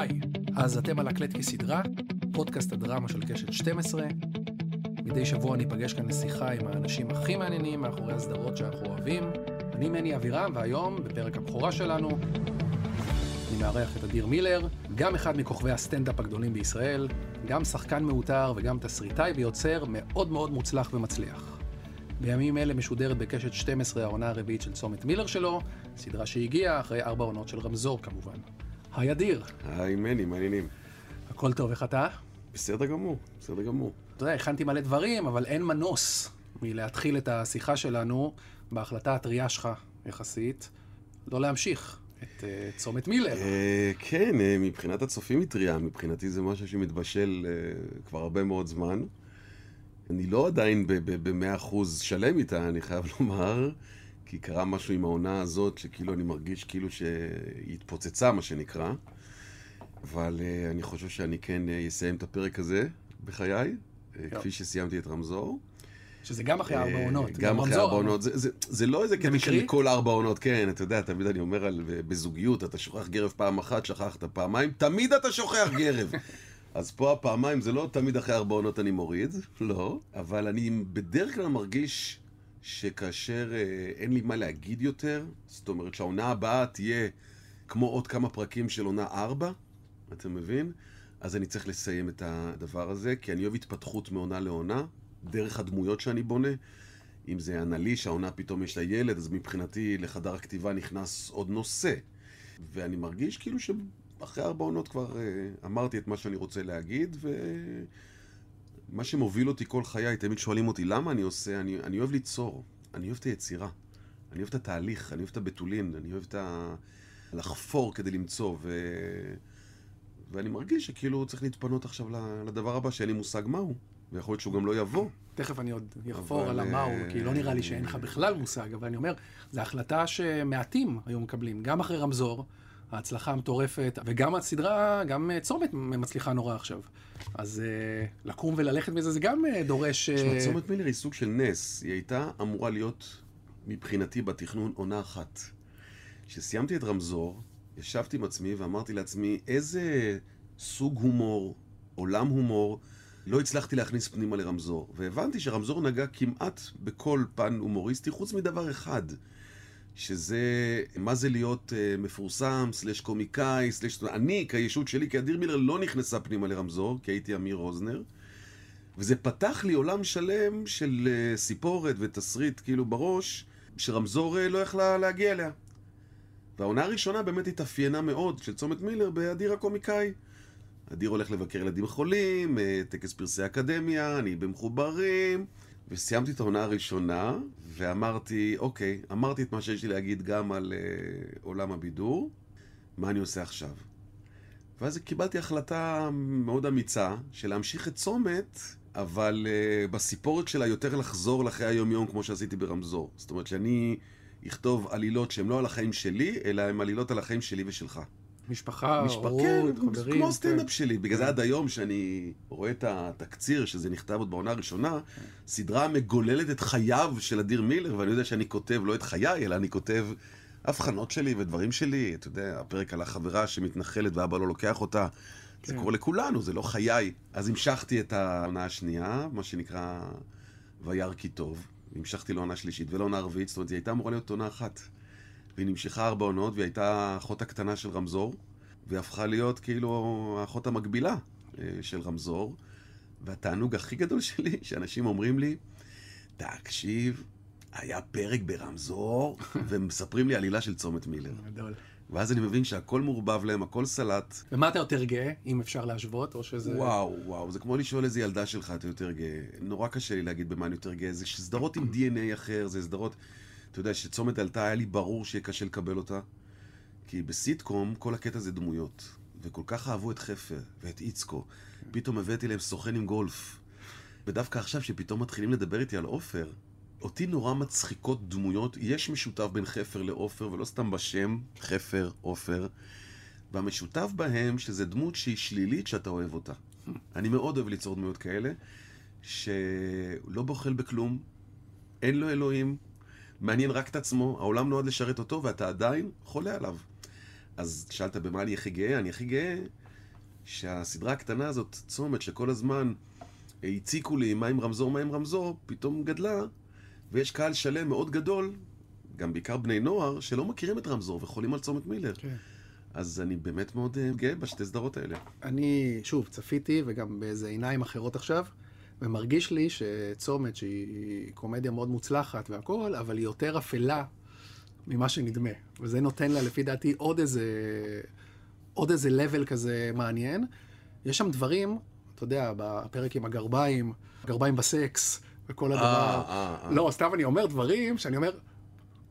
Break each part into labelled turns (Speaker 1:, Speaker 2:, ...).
Speaker 1: היי, אז אתם על הקלט כסדרה, פודקאסט הדרמה של קשת 12. מדי שבוע אני אפגש כאן לשיחה עם האנשים הכי מעניינים מאחורי הסדרות שאנחנו אוהבים. אני מני אבירם, והיום, בפרק הבכורה שלנו, אני מארח את אדיר מילר, גם אחד מכוכבי הסטנדאפ הגדולים בישראל, גם שחקן מעוטר וגם תסריטאי ויוצר מאוד מאוד מוצלח ומצליח. בימים אלה משודרת בקשת 12 העונה הרביעית של צומת מילר שלו, סדרה שהגיעה אחרי ארבע עונות של רמזור כמובן. היי אדיר.
Speaker 2: היי מני, מעניינים.
Speaker 1: הכל טוב, איך אתה?
Speaker 2: בסדר גמור, בסדר גמור.
Speaker 1: אתה יודע, הכנתי מלא דברים, אבל אין מנוס מלהתחיל את השיחה שלנו בהחלטה הטריה שלך, יחסית, לא להמשיך את uh, צומת מילר.
Speaker 2: Uh, כן, uh, מבחינת הצופים היא טריה, מבחינתי זה משהו שמתבשל uh, כבר הרבה מאוד זמן. אני לא עדיין במאה אחוז שלם איתה, אני חייב לומר, כי קרה משהו עם העונה הזאת, שכאילו אני מרגיש כאילו שהיא התפוצצה, מה שנקרא. אבל uh, אני חושב שאני כן uh, אסיים את הפרק הזה בחיי, uh, כפי שסיימתי את רמזור.
Speaker 1: שזה גם אחרי ארבע עונות.
Speaker 2: גם אחרי ארבע עונות. זה, זה, זה לא איזה קטע של כל ארבע עונות, כן, אתה יודע, תמיד אני אומר על בזוגיות, אתה שוכח גרב פעם אחת, שכחת פעמיים, תמיד אתה שוכח גרב. אז פה הפעמיים זה לא תמיד אחרי ארבע עונות אני מוריד, לא, אבל אני בדרך כלל מרגיש שכאשר אה, אין לי מה להגיד יותר, זאת אומרת שהעונה הבאה תהיה כמו עוד כמה פרקים של עונה ארבע, אתה מבין? אז אני צריך לסיים את הדבר הזה, כי אני אוהב התפתחות מעונה לעונה, דרך הדמויות שאני בונה. אם זה אנלי, שהעונה פתאום יש לה ילד, אז מבחינתי לחדר הכתיבה נכנס עוד נושא. ואני מרגיש כאילו שאחרי ארבע עונות כבר אה, אמרתי את מה שאני רוצה להגיד, ומה שמוביל אותי כל חיי, תמיד שואלים אותי למה אני עושה, אני, אני אוהב ליצור, אני אוהב את היצירה, אני אוהב את התהליך, אני אוהב את הבתולין, אני אוהב את ה... לחפור כדי למצוא, ו... ואני מרגיש שכאילו צריך להתפנות עכשיו לדבר הבא, שאין לי מושג מהו. ויכול להיות שהוא גם לא יבוא.
Speaker 1: תכף אני עוד אחפור על המהו, כי לא נראה לי שאין לך בכלל מושג, אבל אני אומר, זו החלטה שמעטים היו מקבלים, גם אחרי רמזור, ההצלחה המטורפת, וגם הסדרה, גם צומת מצליחה נורא עכשיו. אז לקום וללכת מזה, זה גם דורש...
Speaker 2: תשמע, צומת מילר היא סוג של נס. היא הייתה אמורה להיות, מבחינתי, בתכנון עונה אחת. כשסיימתי את רמזור, ישבתי עם עצמי ואמרתי לעצמי, איזה סוג הומור, עולם הומור, לא הצלחתי להכניס פנימה לרמזור. והבנתי שרמזור נגע כמעט בכל פן הומוריסטי, חוץ מדבר אחד, שזה מה זה להיות uh, מפורסם, סלש קומיקאי, סלש... אני, כישות שלי, כאדיר מילר, לא נכנסה פנימה לרמזור, כי הייתי אמיר רוזנר. וזה פתח לי עולם שלם של uh, סיפורת ותסריט כאילו בראש, שרמזור uh, לא יכלה להגיע אליה. והעונה הראשונה באמת התאפיינה מאוד של צומת מילר באדיר הקומיקאי. אדיר הולך לבקר ילדים חולים, טקס פרסי אקדמיה, אני במחוברים. וסיימתי את העונה הראשונה, ואמרתי, אוקיי, אמרתי את מה שיש לי להגיד גם על uh, עולם הבידור, מה אני עושה עכשיו? ואז קיבלתי החלטה מאוד אמיצה של להמשיך את צומת, אבל uh, בסיפורת שלה יותר לחזור לחיי היום-יום כמו שעשיתי ברמזור. זאת אומרת שאני אכתוב עלילות שהן לא על החיים שלי, אלא הן עלילות על החיים שלי ושלך.
Speaker 1: משפחה,
Speaker 2: הורות, כן, חברים. כמו הסטנדאפ כן. שלי. בגלל זה עד היום שאני רואה את התקציר, שזה נכתב עוד בעונה הראשונה, סדרה מגוללת את חייו של אדיר מילר, ואני יודע שאני כותב לא את חיי, אלא אני כותב הבחנות שלי ודברים שלי. אתה יודע, הפרק על החברה שמתנחלת ואבא לא לוקח אותה. זה כן. קורה לכולנו, זה לא חיי. אז המשכתי את העונה השנייה, מה שנקרא וירא כי טוב. המשכתי לעונה שלישית ולעונה רביעית, זאת אומרת, היא הייתה אמורה להיות עונה אחת. והיא נמשכה ארבע עונות, והיא הייתה האחות הקטנה של רמזור, והיא הפכה להיות כאילו האחות המקבילה אה, של רמזור. והתענוג הכי גדול שלי, שאנשים אומרים לי, תקשיב, היה פרק ברמזור, ומספרים לי עלילה של צומת מילר. גדול. ואז אני מבין שהכל מעורבב להם, הכל סלט.
Speaker 1: ומה אתה יותר גאה, אם אפשר להשוות, או שזה...
Speaker 2: וואו, וואו, זה כמו לשאול איזה ילדה שלך אתה יותר גאה. נורא קשה לי להגיד במה אני יותר גאה. זה סדרות עם DNA אחר, זה סדרות... אתה יודע, שצומת עלתה, היה לי ברור שיהיה קשה לקבל אותה. כי בסיטקום כל הקטע זה דמויות. וכל כך אהבו את חפר ואת איצקו. פתאום הבאתי להם סוכן עם גולף. ודווקא עכשיו, שפתאום מתחילים לדבר איתי על עופר, אותי נורא מצחיקות דמויות. יש משותף בין חפר לעופר, ולא סתם בשם, חפר, עופר. והמשותף בהם, שזה דמות שהיא שלילית שאתה אוהב אותה. אני מאוד אוהב ליצור דמויות כאלה, שלא בוחל בכלום, אין לו אלוהים, מעניין רק את עצמו, העולם נועד לשרת אותו ואתה עדיין חולה עליו. אז שאלת במה אני הכי גאה? אני הכי גאה שהסדרה הקטנה הזאת, צומת, שכל הזמן הציקו לי מה עם רמזור, מה עם רמזור, פתאום גדלה, ויש קהל שלם מאוד גדול, גם בעיקר בני נוער, שלא מכירים את רמזור וחולים על צומת מילר.
Speaker 1: כן.
Speaker 2: אז אני באמת מאוד אה, גאה בשתי סדרות האלה.
Speaker 1: אני, שוב, צפיתי, וגם באיזה עיניים אחרות עכשיו, ומרגיש לי שצומת, שהיא קומדיה מאוד מוצלחת והכול, אבל היא יותר אפלה ממה שנדמה. וזה נותן לה, לפי דעתי, עוד איזה, עוד איזה level כזה מעניין. יש שם דברים, אתה יודע, בפרק עם הגרביים, הגרביים בסקס, וכל הדבר.
Speaker 2: אה, אה.
Speaker 1: לא, סתם אני אומר דברים שאני אומר,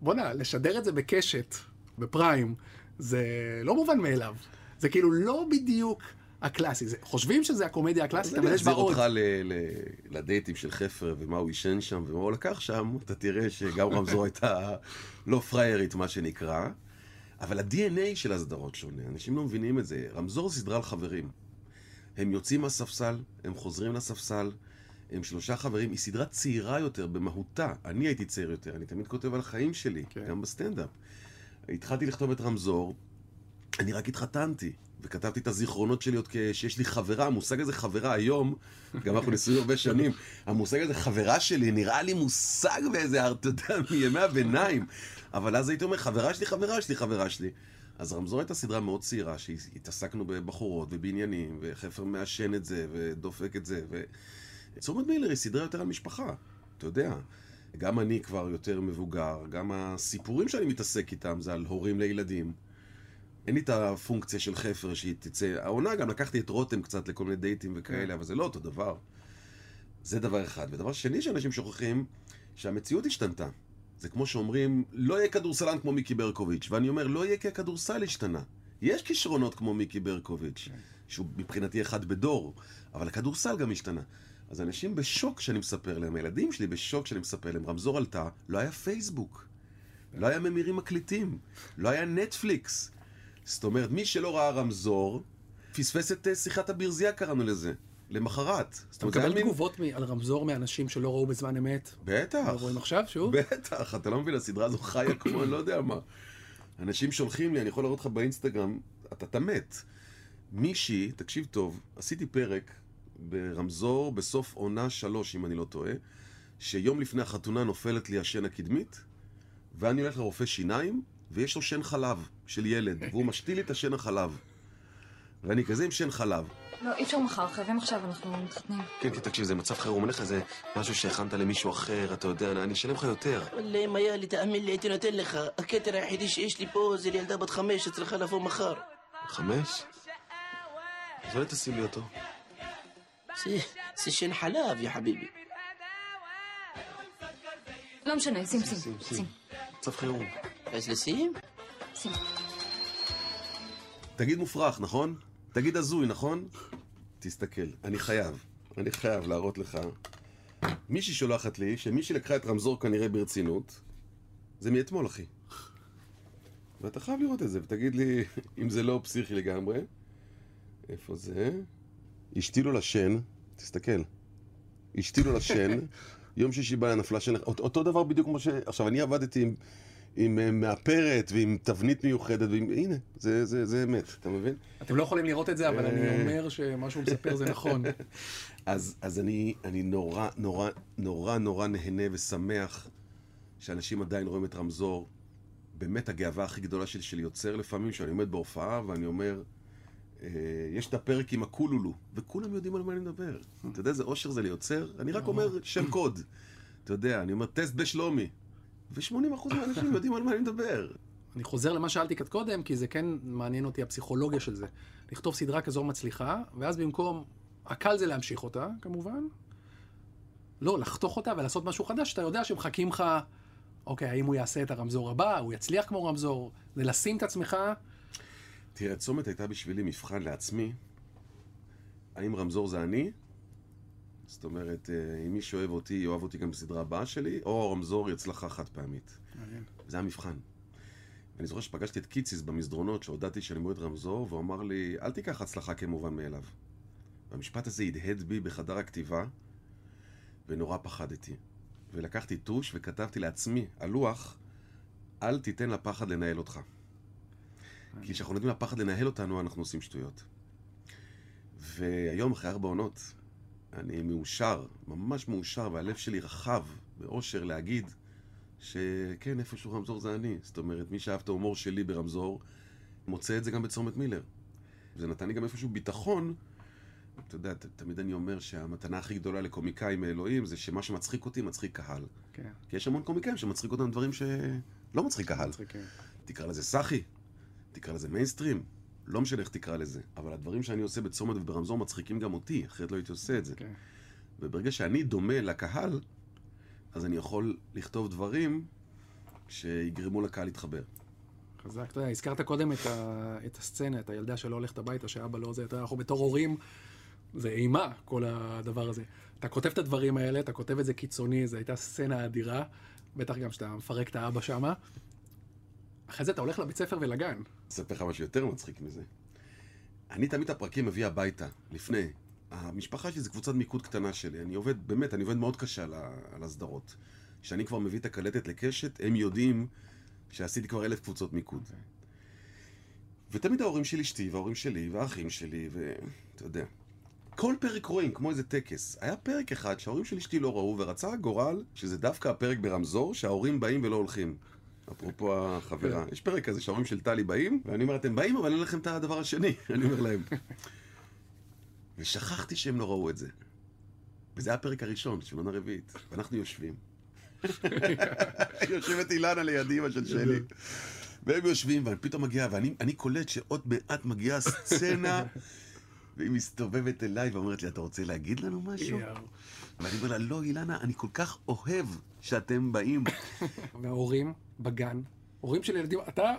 Speaker 1: בואנה, לשדר את זה בקשת, בפריים, זה לא מובן מאליו. זה כאילו לא בדיוק הקלאסי. זה, חושבים שזה הקומדיה הקלאסית,
Speaker 2: אז
Speaker 1: אבל
Speaker 2: אני
Speaker 1: יש בה
Speaker 2: אחזיר
Speaker 1: עוד.
Speaker 2: אותך ל- ל- לדייטים של חפר ומה הוא עישן שם ומה הוא לקח שם, אתה תראה שגם רמזור הייתה לא פריירית, מה שנקרא. אבל ה-DNA של הסדרות שונה, אנשים לא מבינים את זה. רמזור סדרה על חברים. הם יוצאים מהספסל, הם חוזרים לספסל, הם שלושה חברים, היא סדרה צעירה יותר במהותה. אני הייתי צעיר יותר, אני תמיד כותב על החיים שלי,
Speaker 1: כן.
Speaker 2: גם בסטנדאפ. התחלתי לכתוב את רמזור, אני רק התחתנתי, וכתבתי את הזיכרונות שלי עוד כשיש לי חברה, המושג הזה חברה היום, גם אנחנו נשואים הרבה שנים, המושג הזה חברה שלי נראה לי מושג באיזה, אתה יודע, מימי הביניים, אבל אז הייתי אומר, חברה שלי, חברה שלי, חברה שלי. אז רמזור הייתה סדרה מאוד צעירה, שהתעסקנו בבחורות ובעניינים, וחפר מעשן את זה, ודופק את זה, ו... צומת מילר היא סדרה יותר על משפחה, אתה יודע. גם אני כבר יותר מבוגר, גם הסיפורים שאני מתעסק איתם זה על הורים לילדים. אין לי את הפונקציה של חפר שהיא תצא... העונה גם לקחתי את רותם קצת לכל מיני דייטים וכאלה, אבל זה לא אותו דבר. זה דבר אחד. ודבר שני שאנשים שוכחים, שהמציאות השתנתה. זה כמו שאומרים, לא יהיה כדורסלן כמו מיקי ברקוביץ', ואני אומר, לא יהיה כי הכדורסל השתנה. יש כישרונות כמו מיקי ברקוביץ', שהוא מבחינתי אחד בדור, אבל הכדורסל גם השתנה. אז אנשים בשוק שאני מספר להם, הילדים שלי בשוק שאני מספר להם, רמזור עלתה, לא היה פייסבוק, לא היה ממירים מקליטים, לא היה נטפליקס. זאת אומרת, מי שלא ראה רמזור, פספס את אה, שיחת הברזייה קראנו לזה, למחרת.
Speaker 1: אתה מקבל
Speaker 2: מין-
Speaker 1: תגובות מ- על רמזור מאנשים שלא ראו בזמן אמת?
Speaker 2: בטח.
Speaker 1: לא רואים עכשיו, שוב?
Speaker 2: בטח, אתה לא מבין, הסדרה הזו חיה כמו אני לא יודע מה. אנשים שולחים לי, אני יכול להראות לך באינסטגרם, אתה אתה מת. מישהי, תקשיב טוב, עשיתי פרק ברמזור בסוף עונה שלוש, אם אני לא טועה, שיום לפני החתונה נופלת לי השן הקדמית, ואני הולך לרופא שיניים, ויש לו שן חלב של ילד, והוא משתיל לי את השן החלב. ואני כזה עם שן חלב.
Speaker 3: לא, אי אפשר מחר, חייבים עכשיו, אנחנו מתחתנים.
Speaker 2: כן, כי תקשיב, זה מצב חירום, אין לך איזה משהו שהכנת למישהו אחר, אתה יודע, אני אשלם לך יותר.
Speaker 4: וואלה, אם היה לי, תאמין לי, הייתי נותן לך. הכתר היחידי שיש לי פה זה לילדה בת חמש שצריכה לבוא מחר.
Speaker 2: חמש? אז אולי תשים לי אותו.
Speaker 4: זה- זה שן חלב, יא חביבי.
Speaker 3: לא משנה, שים, שים, שים.
Speaker 2: מצב חירום.
Speaker 4: אז לשים?
Speaker 3: שים.
Speaker 2: תגיד מופרך, נכון? תגיד הזוי, נכון? תסתכל, אני חייב, אני חייב להראות לך. מישהי שולחת לי, שמישהי לקחה את רמזור כנראה ברצינות, זה מאתמול, אחי. ואתה חייב לראות את זה, ותגיד לי אם זה לא פסיכי לגמרי. איפה זה? השתילו לשן, תסתכל. השתילו לשן, יום שישי בלילה נפלה שן, אותו, אותו דבר בדיוק כמו ש... עכשיו, אני עבדתי עם, עם אה, מאפרת ועם תבנית מיוחדת, ועם... הנה, זה, זה, זה אמת, אתה מבין?
Speaker 1: אתם לא יכולים לראות את זה, אבל אני
Speaker 2: אה.
Speaker 1: אומר שמה שהוא מספר זה נכון.
Speaker 2: אז, אז אני, אני נורא, נורא, נורא, נורא נהנה ושמח שאנשים עדיין רואים את רמזור. באמת הגאווה הכי גדולה שלי של יוצר לפעמים, שאני עומד בהופעה ואני אומר, יש את הפרק עם הקולולו, וכולם יודעים על מה אני מדבר. אתה יודע איזה אושר זה ליוצר? אני רק אומר שם קוד. אתה יודע, אני אומר טסט בשלומי. ו-80% מהאנשים יודעים על מה אני מדבר.
Speaker 1: אני חוזר למה שאלתי קצת קודם, כי זה כן מעניין אותי הפסיכולוגיה של זה. לכתוב סדרה כזו מצליחה, ואז במקום, הקל זה להמשיך אותה, כמובן. לא, לחתוך אותה ולעשות משהו חדש, שאתה יודע שמחכים לך, אוקיי, האם הוא יעשה את הרמזור הבא, הוא יצליח כמו רמזור, זה לשים את עצמך,
Speaker 2: תראה, צומת הייתה בשבילי מבחן לעצמי. האם רמזור זה אני? זאת אומרת, אה, אם מי שאוהב אותי, יאהב אותי גם בסדרה הבאה שלי, או רמזור היא הצלחה חד פעמית. זה המבחן. ואני זוכר שפגשתי את קיציס במסדרונות, שהודעתי שאני מועד רמזור, והוא אמר לי, אל תיקח הצלחה כמובן מאליו. והמשפט הזה הדהד בי בחדר הכתיבה, ונורא פחדתי. ולקחתי טוש וכתבתי לעצמי, על לוח, אל תיתן לפחד לנהל אותך. כי כשאנחנו נותנים לפחד לנהל אותנו, אנחנו עושים שטויות. והיום, אחרי ארבע עונות, אני מאושר, ממש מאושר, והלב שלי רחב, באושר להגיד שכן, איפשהו רמזור זה אני. זאת אומרת, מי שאהב את ההומור שלי ברמזור, מוצא את זה גם בצומת מילר. זה נתן לי גם איפשהו ביטחון. אתה יודע, ת- תמיד אני אומר שהמתנה הכי גדולה לקומיקאי מאלוהים זה שמה שמצחיק אותי מצחיק קהל.
Speaker 1: כן.
Speaker 2: כי יש המון קומיקאים שמצחיק אותם דברים שלא מצחיק קהל.
Speaker 1: מצחיקים.
Speaker 2: תקרא לזה סאחי, תקרא לזה מיינסטרים, לא משנה איך תקרא לזה. אבל הדברים שאני עושה בצומת וברמזור מצחיקים גם אותי, אחרת לא הייתי עושה את זה.
Speaker 1: כן.
Speaker 2: וברגע שאני דומה לקהל, אז אני יכול לכתוב דברים שיגרמו לקהל להתחבר.
Speaker 1: חזק. אתה יודע, הזכרת קודם את, ה... את הסצנה, את הילדה שלא הולכת הביתה, שאבא לא זה, אתה אנחנו בתור הורים, זה אימה, כל הדבר הזה. אתה כותב את הדברים האלה, אתה כותב את זה קיצוני, זו הייתה סצנה אדירה, בטח גם שאתה מפרק את האבא שמה. אחרי זה אתה הולך לבית ספר ולגן.
Speaker 2: אספר לך משהו יותר מצחיק מזה. אני תמיד את הפרקים מביא הביתה, לפני. המשפחה שלי זה קבוצת מיקוד קטנה שלי. אני עובד, באמת, אני עובד מאוד קשה על, על הסדרות. כשאני כבר מביא את הקלטת לקשת, הם יודעים שעשיתי כבר אלף קבוצות מיקוד. ותמיד ההורים של אשתי, וההורים שלי, והאחים שלי, ואתה יודע. כל פרק רואים, כמו איזה טקס. היה פרק אחד שההורים של אשתי לא ראו, ורצה הגורל שזה דווקא הפרק ברמזור, שההורים באים ולא הולכים. אפרופו החברה. יש פרק כזה שההורים של טלי באים, ואני אומר, אתם באים, אבל אין לכם את הדבר השני. אני אומר להם. ושכחתי שהם לא ראו את זה. וזה היה הפרק הראשון, של עונה רביעית. ואנחנו יושבים. יושבת אילנה לידי, אמא של שלי. והם יושבים, ואני פתאום מגיע, ואני אני קולט שעוד מעט מגיעה סצנה, והיא מסתובבת אליי ואומרת לי, אתה רוצה להגיד לנו משהו? ואני אומר לה, לא, אילנה, אני כל כך אוהב שאתם באים.
Speaker 1: וההורים בגן, הורים של ילדים, אתה,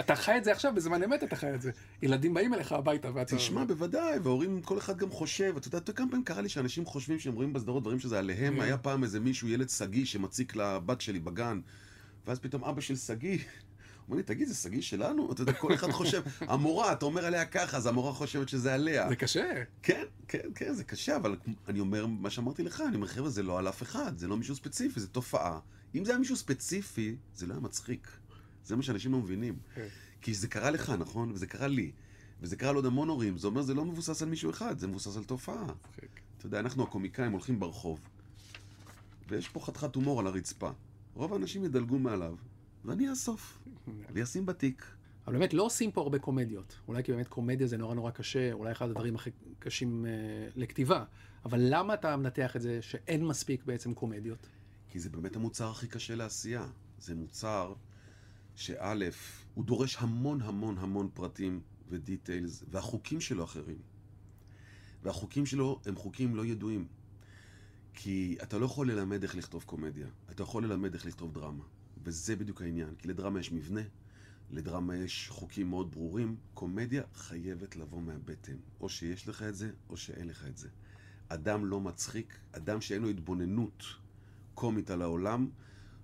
Speaker 1: אתה חי את זה עכשיו, בזמן אמת אתה חי את זה. ילדים באים אליך הביתה ואתה...
Speaker 2: תשמע, בוודאי, והורים, כל אחד גם חושב, אתה יודע, אתה יודע כמה פעמים קרה לי שאנשים חושבים שהם רואים בסדרות דברים שזה עליהם, היה פעם איזה מישהו, ילד שגיא, שמציק לבת שלי בגן, ואז פתאום אבא של שגיא, אומר לי, תגיד, זה שגיא שלנו? אתה יודע, כל אחד חושב, המורה, אתה אומר עליה ככה, אז המורה חושבת שזה עליה.
Speaker 1: זה קשה.
Speaker 2: כן, כן, כן, זה קשה, אבל אני אומר מה שאמרתי לך, אני אומר, חבר'ה, זה לא על אף אחד, זה לא מישהו ספציפי, זה תופעה. אם זה היה מישהו ספציפי, זה לא היה מצחיק. זה מה שאנשים לא מבינים.
Speaker 1: כן.
Speaker 2: כי זה קרה לך, נכון? וזה קרה לי. וזה קרה לעוד המון הורים. זה אומר, זה לא מבוסס על מישהו אחד, זה מבוסס על תופעה. אתה יודע, אנחנו הקומיקאים הולכים ברחוב, ויש פה חתיכת הומור על הרצפה. רוב האנשים ידלגו מעליו, ואני אאסוף, וישים בתיק.
Speaker 1: אבל באמת לא עושים פה הרבה קומדיות. אולי כי באמת קומדיה זה נורא נורא קשה, אולי אחד הדברים הכי קשים אה, לכתיבה. אבל למה אתה מנתח את זה שאין מספיק בעצם קומדיות?
Speaker 2: כי זה באמת המוצר הכי קשה לעשייה. זה מוצר שא', הוא דורש המון המון המון פרטים ודיטיילס, והחוקים שלו אחרים. והחוקים שלו הם חוקים לא ידועים. כי אתה לא יכול ללמד איך לכתוב קומדיה, אתה יכול ללמד איך לכתוב דרמה. וזה בדיוק העניין, כי לדרמה יש מבנה, לדרמה יש חוקים מאוד ברורים, קומדיה חייבת לבוא מהבטן. או שיש לך את זה, או שאין לך את זה. אדם לא מצחיק, אדם שאין לו התבוננות קומית על העולם,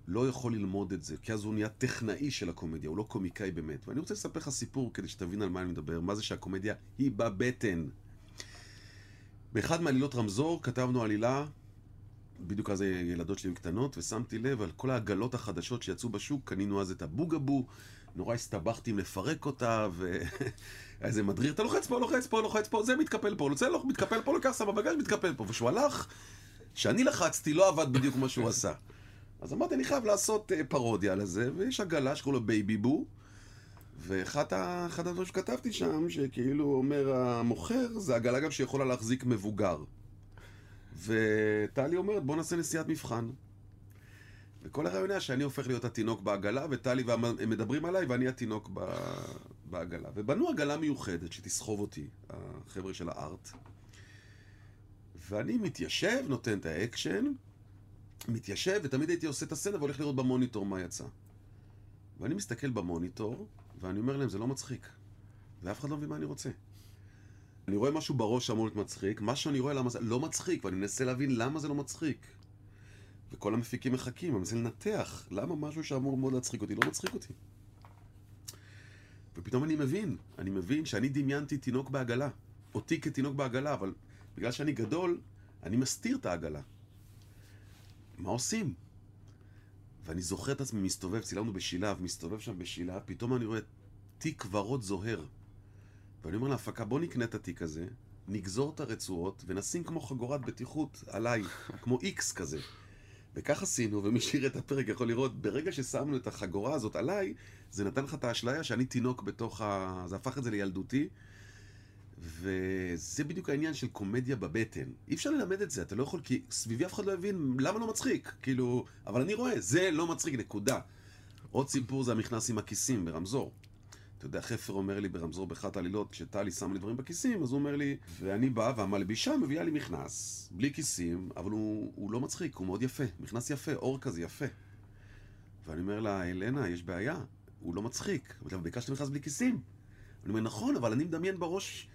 Speaker 2: לא יכול ללמוד את זה, כי אז הוא נהיה טכנאי של הקומדיה, הוא לא קומיקאי באמת. ואני רוצה לספר לך סיפור כדי שתבין על מה אני מדבר, מה זה שהקומדיה היא בבטן. באחד מעלילות רמזור כתבנו עלילה, בדיוק אז ילדות שלי הן קטנות, ושמתי לב על כל העגלות החדשות שיצאו בשוק, קנינו אז את הבוגבו, נורא הסתבכתי עם לפרק אותה, והיה איזה מדריר, אתה לוחץ פה, לוחץ פה, לוחץ פה, זה מתקפל פה, זה לא מתקפל פה, לוקח שם בבגז, מתקפל פה. וכשהוא הלך, כשאני לחצתי, לא עבד בדיוק מה שהוא עשה. אז אמרתי, אני חייב לעשות אה, פרודיה לזה, ויש עגלה שקוראים לו בייבי בו, ואחד הדברים שכתבתי שם, שכאילו אומר המוכר, זה עגלה גם שיכולה להחזיק מבוגר. וטלי אומרת, בוא נעשה נסיעת מבחן. וכל הרעיון היה שאני הופך להיות התינוק בעגלה, וטלי והם מדברים עליי, ואני התינוק ב... בעגלה. ובנו עגלה מיוחדת שתסחוב אותי, החבר'ה של ה art. ואני מתיישב, נותן את האקשן, מתיישב, ותמיד הייתי עושה את הסצנה והולך לראות במוניטור מה יצא. ואני מסתכל במוניטור, ואני אומר להם, זה לא מצחיק. ואף אחד לא מבין מה אני רוצה. אני רואה משהו בראש שאמור להיות מצחיק, מה שאני רואה למה זה לא מצחיק, ואני מנסה להבין למה זה לא מצחיק. וכל המפיקים מחכים, אני מנסה לנתח למה משהו שאמור מאוד להצחיק אותי לא מצחיק אותי. ופתאום אני מבין, אני מבין שאני דמיינתי תינוק בעגלה. אותי כתינוק בעגלה, אבל בגלל שאני גדול, אני מסתיר את העגלה. מה עושים? ואני זוכר את עצמי מסתובב, צילמנו בשילב, מסתובב שם בשילב, פתאום אני רואה תיק ורוד זוהר. ואני אומר להפקה, בוא נקנה את התיק הזה, נגזור את הרצועות ונשים כמו חגורת בטיחות עליי, כמו איקס כזה. וכך עשינו, ומי שיראה את הפרק יכול לראות, ברגע ששמנו את החגורה הזאת עליי, זה נתן לך את האשליה שאני תינוק בתוך ה... זה הפך את זה לילדותי. וזה בדיוק העניין של קומדיה בבטן. אי אפשר ללמד את זה, אתה לא יכול, כי סביבי אף אחד לא יבין למה לא מצחיק. כאילו, אבל אני רואה, זה לא מצחיק, נקודה. עוד סיפור זה המכנס עם הכיסים ברמזור. אתה יודע, חפר אומר לי ברמזור באחת העלילות, כשטלי שם לי דברים בכיסים, אז הוא אומר לי, ואני בא והמלבישה מביאה לי מכנס, בלי כיסים, אבל הוא, הוא לא מצחיק, הוא מאוד יפה, מכנס יפה, אור כזה יפה. ואני אומר לה, אלנה, יש בעיה, הוא לא מצחיק. אבל ביקשתי מכנס בלי כיסים. אני אומר, נכון, אבל אני מדמיין בראש,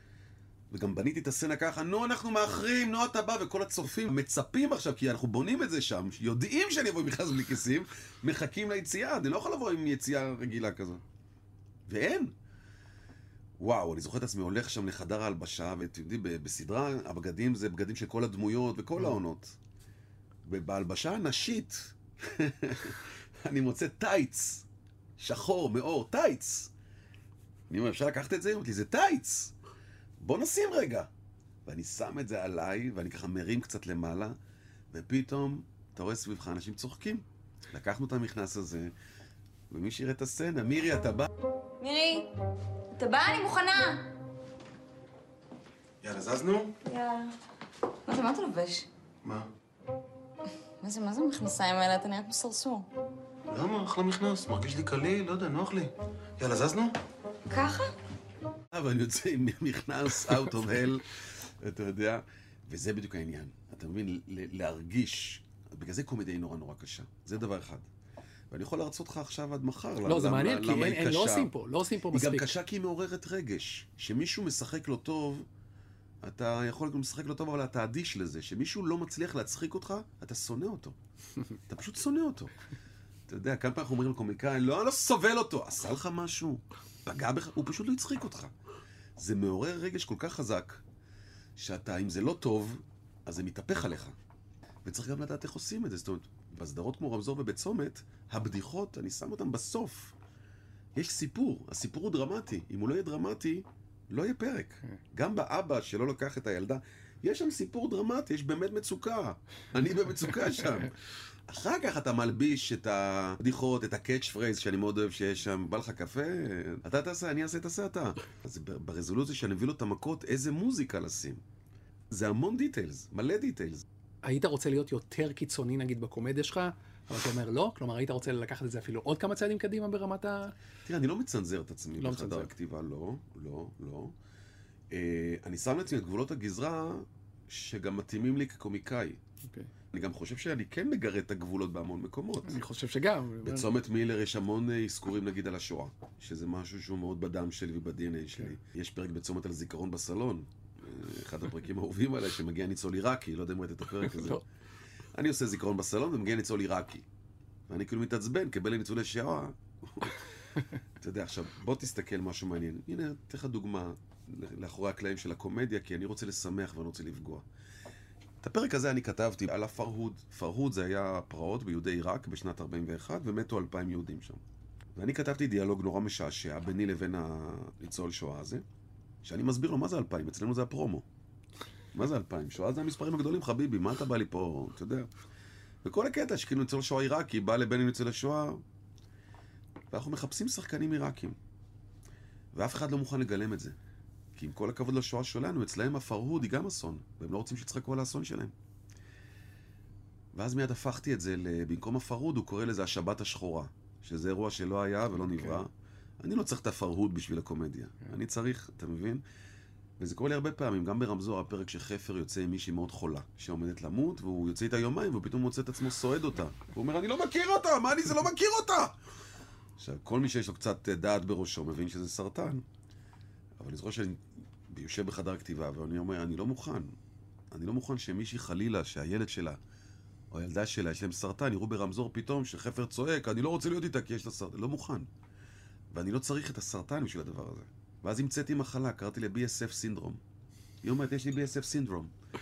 Speaker 2: וגם בניתי את הסצנה ככה, נו, אנחנו מאחרים, נו, אתה בא, וכל הצופים מצפים עכשיו, כי אנחנו בונים את זה שם, יודעים שאני אבוא עם מכנס בלי כיסים, מחכים ליציאה, אני לא יכול לבוא עם יציאה רגילה כזאת. ואין. וואו, אני זוכר את עצמי הולך שם לחדר ההלבשה, ואתם יודעים, בסדרה, הבגדים זה בגדים של כל הדמויות וכל העונות. ובהלבשה הנשית, אני מוצא טייץ, שחור, מאור, טייץ. אני אומר, אפשר לקחת את זה? היא אומרת לי, זה טייץ! בוא נשים רגע. ואני שם את זה עליי, ואני ככה מרים קצת למעלה, ופתאום, אתה רואה סביבך אנשים צוחקים. לקחנו את המכנס הזה, ומי שיראה את הסצנה, מירי, אתה בא?
Speaker 3: מירי, אתה בא? אני מוכנה.
Speaker 2: יאללה, זזנו?
Speaker 3: יאללה. מה זה, מה אתה לובש?
Speaker 2: מה?
Speaker 3: מה זה, מה זה המכנסיים האלה? אתה נראה כמו סרסור.
Speaker 2: למה? אחלה מכנס, מרגיש לי קליל, לא יודע, נוח לי. יאללה, זזנו?
Speaker 3: ככה?
Speaker 2: אבל אני יוצא עם מכנס out of hell, אתה יודע, וזה בדיוק העניין. אתה מבין, ל- להרגיש, בגלל זה קומדיה היא נורא נורא קשה. זה דבר אחד. ואני יכול להרצות לך עכשיו עד מחר.
Speaker 1: לא, זה מעניין, כי אין- לא. עושים פה, לא עושים פה
Speaker 2: היא גם
Speaker 1: מספיק.
Speaker 2: קשה כי היא מעוררת רגש. כשמישהו משחק לא טוב, אתה יכול גם לשחק לא טוב, אבל אתה אדיש לזה. כשמישהו לא מצליח להצחיק אותך, אתה שונא אותו. אתה פשוט שונא אותו. אתה יודע, כמה פעמים אנחנו אומרים לקומיקאי, לא, אני לא סובל אותו. עשה לך משהו? פגע בך? הוא פשוט לא הצחיק אותך. זה מעורר רגש כל כך חזק, שאתה, אם זה לא טוב, אז זה מתהפך עליך. וצריך גם לדעת איך עושים את זה. זאת אומרת, בסדרות כמו רמזור ובצומת, הבדיחות, אני שם אותן בסוף. יש סיפור, הסיפור הוא דרמטי. אם הוא לא יהיה דרמטי, לא יהיה פרק. גם באבא שלא לקח את הילדה, יש שם סיפור דרמטי, יש באמת מצוקה. אני במצוקה שם. אחר כך אתה מלביש את הבדיחות, את ה catch phrase שאני מאוד אוהב שיש שם, בא לך קפה, אתה תעשה, אני אעשה, תעשה אתה. אז ברזולוציה שאני מביא לו את המכות, איזה מוזיקה לשים. זה המון details, מלא details.
Speaker 1: היית רוצה להיות יותר קיצוני נגיד בקומדיה שלך, אבל אתה אומר לא? כלומר, היית רוצה לקחת את זה אפילו עוד כמה צעדים קדימה ברמת ה...
Speaker 2: תראה, אני לא מצנזר את עצמי
Speaker 1: לא
Speaker 2: בחדר. הכתיבה, לא, לא, לא. אה, אני שם לעצמי את גבולות הגזרה שגם מתאימים לי כקומיקאי.
Speaker 1: אוקיי.
Speaker 2: אני גם חושב שאני כן מגרד את הגבולות בהמון מקומות.
Speaker 1: אני חושב שגם.
Speaker 2: בצומת מילר יש המון אה, אזכורים נגיד על השואה, שזה משהו שהוא מאוד בדם שלי וב-DNA שלי. יש פרק בצומת על זיכרון בסלון, אחד הפרקים האהובים עליי, שמגיע ניצול עיראקי, לא יודע אם ראית את הפרק הזה.
Speaker 1: לא.
Speaker 2: אני עושה זיכרון בסלון ומגיע ניצול עיראקי. ואני כאילו מתעצבן, כבן לניצולי שואה. אתה יודע, עכשיו, בוא תסתכל משהו מעניין. הנה, אתן לך דוגמה לאחורי הקלעים של הקומדיה, כי אני רוצה לשמח ואני רוצה לפגוע. את הפרק הזה אני כתבתי על הפרהוד. פרהוד זה היה פרעות ביהודי עיראק בשנת 41, ומתו אלפיים יהודים שם. ואני כתבתי דיאלוג נורא משעשע ביני לבין הניצול שואה הזה, שאני מסביר לו מה זה אלפיים, אצלנו זה הפרומו. מה זה אלפיים? שואה זה המספרים הגדולים, חביבי, מה אתה בא לי פה, אתה יודע. וכל הקטע שכאילו ניצול שואה עיראקי בא לבן עם ניצולי שואה, ואנחנו מחפשים שחקנים עיראקים. ואף אחד לא מוכן לגלם את זה. כי עם כל הכבוד לשואה שלנו, אצלהם הפרהוד היא גם אסון, והם לא רוצים שיצחקו על האסון שלהם. ואז מיד הפכתי את זה, במקום הפרהוד הוא קורא לזה השבת השחורה, שזה אירוע שלא היה ולא נברא. אני לא צריך את הפרהוד בשביל הקומדיה. אני צריך, אתה מבין? וזה קורה לי הרבה פעמים, גם ברמזור, הפרק שחפר יוצא עם מישהי מאוד חולה, שעומדת למות, והוא יוצא איתה יומיים, והוא פתאום מוצא את עצמו סועד אותה. הוא אומר, אני לא מכיר אותה, מה אני זה לא מכיר אותה? עכשיו, כל מי שיש לו קצת דעת בראשו מבין שזה סרטן. אבל אני זוכר שאני יושב בחדר כתיבה, ואני אומר, אני לא מוכן. אני לא מוכן שמישהי חלילה, שהילד שלה, או הילדה שלה, יש להם סרטן, יראו ברמזור פתאום שחפר צועק, אני לא רוצה להיות איתה כי יש לה סרטן. לא מוכן. ואני לא צריך את הסרטן בשביל הדבר הזה. ואז המצאתי מחלה, קראתי ל-BSF סינדרום. היא אומרת, יש לי BSF סינדרום.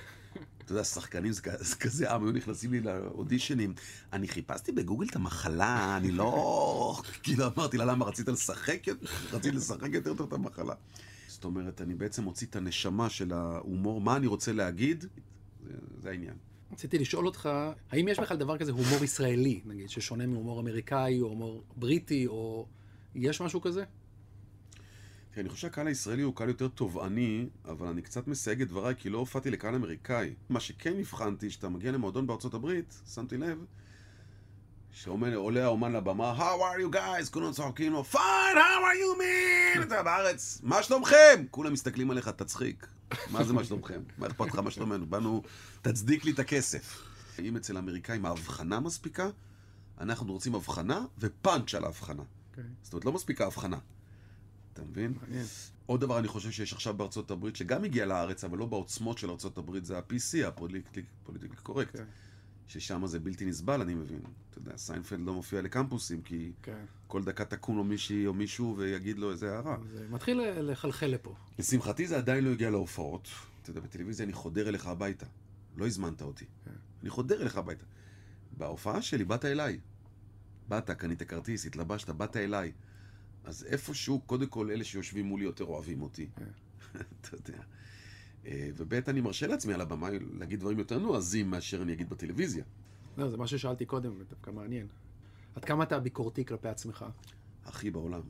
Speaker 2: אתה יודע, שחקנים זה כזה עם, היו נכנסים לי לאודישנים. אני חיפשתי בגוגל את המחלה, אני לא... כאילו אמרתי לה, למה רצית לשחק? רציתי לשחק יותר טוב את המחלה. זאת אומרת, אני בעצם מוציא את הנשמה של ההומור, מה אני רוצה להגיד, זה, זה העניין.
Speaker 1: רציתי לשאול אותך, האם יש בכלל דבר כזה הומור ישראלי, נגיד, ששונה מהומור אמריקאי או הומור בריטי, או יש משהו כזה?
Speaker 2: כי אני חושב שהקהל הישראלי הוא קהל יותר תובעני, אבל אני קצת מסייג את דבריי, כי לא הופעתי לקהל אמריקאי. מה שכן הבחנתי, שאתה מגיע למועדון בארצות הברית, שמתי לב, שעולה האומן לבמה, How are you guys? כולם צוחקים לו, Fine, how are you man? אתה בארץ, מה שלומכם? כולם מסתכלים עליך, תצחיק. מה זה מה שלומכם? מה אכפת לך מה שלומנו? באנו, תצדיק לי את הכסף. אם אצל האמריקאים ההבחנה מספיקה, אנחנו רוצים הבחנה ופאנץ' על ההבחנה.
Speaker 1: אוקיי.
Speaker 2: זאת אומרת, לא מספיקה הבחנה. אתה מבין?
Speaker 1: מעניין.
Speaker 2: עוד דבר אני חושב שיש עכשיו בארצות הברית, שגם הגיע לארץ, אבל לא בעוצמות של ארצות הברית, זה ה-PC, הפוליטיקלי correct.
Speaker 1: כן.
Speaker 2: ששם זה בלתי נסבל, אני מבין. אתה יודע, סיינפלד לא מופיע לקמפוסים, כי
Speaker 1: כן.
Speaker 2: כל דקה תקום לו מישהי או מישהו ויגיד לו איזה הערה.
Speaker 1: זה מתחיל לחלחל לפה.
Speaker 2: לשמחתי זה עדיין לא הגיע להופעות. אתה יודע, בטלוויזיה אני חודר אליך הביתה. לא הזמנת אותי.
Speaker 1: כן.
Speaker 2: אני חודר אליך הביתה. בהופעה שלי באת אליי. באת, קנית כרטיס, התלבשת, באת אליי. אז איפשהו, קודם כל, אלה שיושבים מולי יותר אוהבים אותי. אתה יודע. אה, וב' אני מרשה לעצמי על הבמה להגיד דברים יותר נועזים מאשר אני אגיד בטלוויזיה.
Speaker 1: לא, זה מה ששאלתי קודם, דווקא מעניין. עד כמה אתה ביקורתי כלפי עצמך?
Speaker 2: הכי בעולם.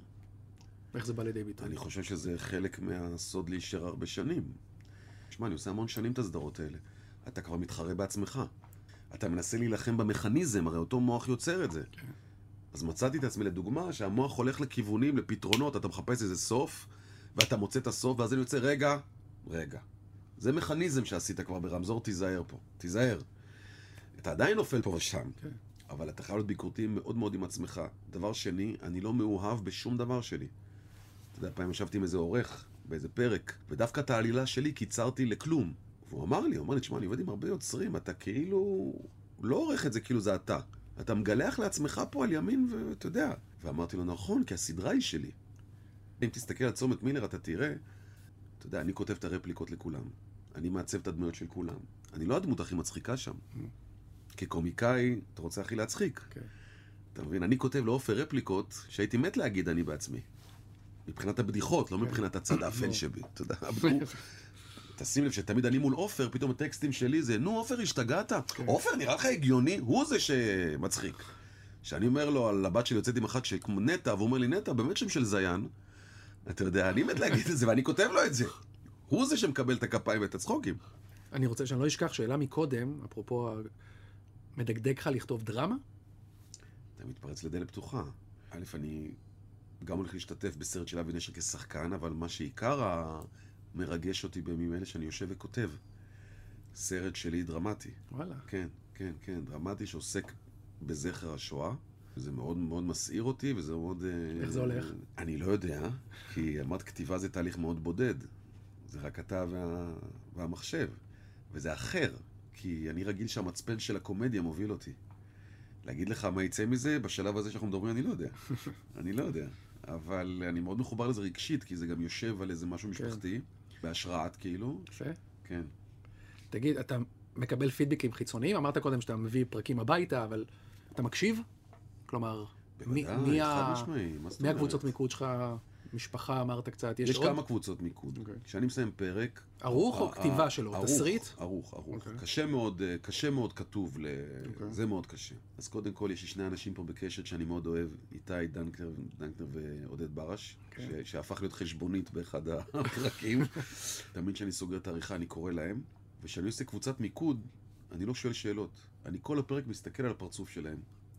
Speaker 1: איך זה בא לידי ביטוי?
Speaker 2: אני חושב שזה חלק מהסוד להישאר הרבה שנים. שמע, אני עושה המון שנים את הסדרות האלה. אתה כבר מתחרה בעצמך. אתה מנסה להילחם במכניזם, הרי אותו מוח יוצר את זה. אז מצאתי את עצמי לדוגמה שהמוח הולך לכיוונים, לפתרונות, אתה מחפש איזה סוף, ואתה מוצא את הסוף, ואז אני יוצא, רגע, רגע. זה מכניזם שעשית כבר ברמזור, תיזהר פה. תיזהר. אתה עדיין נופל פה ושם,
Speaker 1: כן.
Speaker 2: אבל אתה חייב להיות ביקורתי מאוד מאוד עם עצמך. דבר שני, אני לא מאוהב בשום דבר שלי. אתה יודע, פעם ישבתי עם איזה עורך באיזה פרק, ודווקא את העלילה שלי קיצרתי לכלום. והוא אמר לי, הוא אמר לי, תשמע, אני עובד עם הרבה יוצרים, אתה כאילו לא עורך את זה כאילו זה אתה. אתה מגלח לעצמך פה על ימין, ואתה יודע. ואמרתי לו, נכון, כי הסדרה היא שלי. אם תסתכל על צומת מילר, אתה תראה, אתה יודע, אני כותב את הרפליקות לכולם. אני מעצב את הדמויות של כולם. אני לא הדמות הכי מצחיקה שם. כקומיקאי, אתה רוצה הכי להצחיק.
Speaker 1: כן.
Speaker 2: אתה מבין? אני כותב לעופר רפליקות שהייתי מת להגיד אני בעצמי. מבחינת הבדיחות, לא מבחינת הצד האפל שבי. אתה יודע, תשים לב שתמיד אני מול עופר, פתאום הטקסטים שלי זה, נו עופר, השתגעת? עופר, נראה לך הגיוני? הוא זה שמצחיק. כשאני אומר לו על הבת שלי יוצאת עם אחת שכמו נטע, והוא אומר לי, נטע, באמת שם של זיין. אתה יודע, אני מת להגיד את זה, ואני כותב לו את זה. הוא זה שמקבל את הכפיים ואת הצחוקים.
Speaker 1: אני רוצה שאני לא אשכח שאלה מקודם, אפרופו, מדגדג לך לכתוב דרמה?
Speaker 2: אתה מתפרץ לדלת פתוחה. א', אני גם הולך להשתתף בסרט של אבי נשר כשחקן, אבל מה שעיקר המרגש אותי בימים אלה, שאני יושב וכותב. סרט שלי דרמטי.
Speaker 1: וואלה.
Speaker 2: כן, כן, כן, דרמטי שעוסק בזכר השואה. זה מאוד מאוד מסעיר אותי, וזה מאוד... אה,
Speaker 1: איך זה הולך?
Speaker 2: אני לא יודע, כי אמרת כתיבה זה תהליך מאוד בודד. זה רק אתה וה... והמחשב. וזה אחר, כי אני רגיל שהמצפן של הקומדיה מוביל אותי. להגיד לך מה יצא מזה, בשלב הזה שאנחנו מדברים, אני לא יודע. אני לא יודע. אבל אני מאוד מחובר לזה רגשית, כי זה גם יושב על איזה משהו
Speaker 1: כן.
Speaker 2: משפחתי, בהשראת כאילו.
Speaker 1: יפה.
Speaker 2: כן.
Speaker 1: תגיד, אתה מקבל פידבקים חיצוניים? אמרת קודם שאתה מביא פרקים הביתה, אבל אתה מקשיב? כלומר, מי,
Speaker 2: בוודאי,
Speaker 1: מי,
Speaker 2: חד
Speaker 1: ה...
Speaker 2: משמעי,
Speaker 1: מי? הקבוצות מיקוד שלך? משפחה, אמרת קצת. יש,
Speaker 2: יש
Speaker 1: עוד?
Speaker 2: כמה קבוצות מיקוד.
Speaker 1: אוקיי.
Speaker 2: כשאני מסיים פרק...
Speaker 1: ערוך או כתיבה שלו?
Speaker 2: ערוך,
Speaker 1: תסריט?
Speaker 2: ערוך, ערוך.
Speaker 1: אוקיי.
Speaker 2: קשה מאוד, אה, קשה מאוד כתוב, ל-
Speaker 1: אוקיי.
Speaker 2: זה מאוד קשה. אז קודם כל, יש לי שני אנשים פה בקשת שאני מאוד אוהב, איתי דנקנר דנקנר ועודד ברש,
Speaker 1: כן.
Speaker 2: ש- שהפך להיות חשבונית באחד הפרקים. תמיד כשאני סוגר את העריכה, אני קורא להם, וכשאני עושה קבוצת מיקוד, אני לא שואל שאלות. אני כל הפרק מסתכל על הפרצוף שלהם.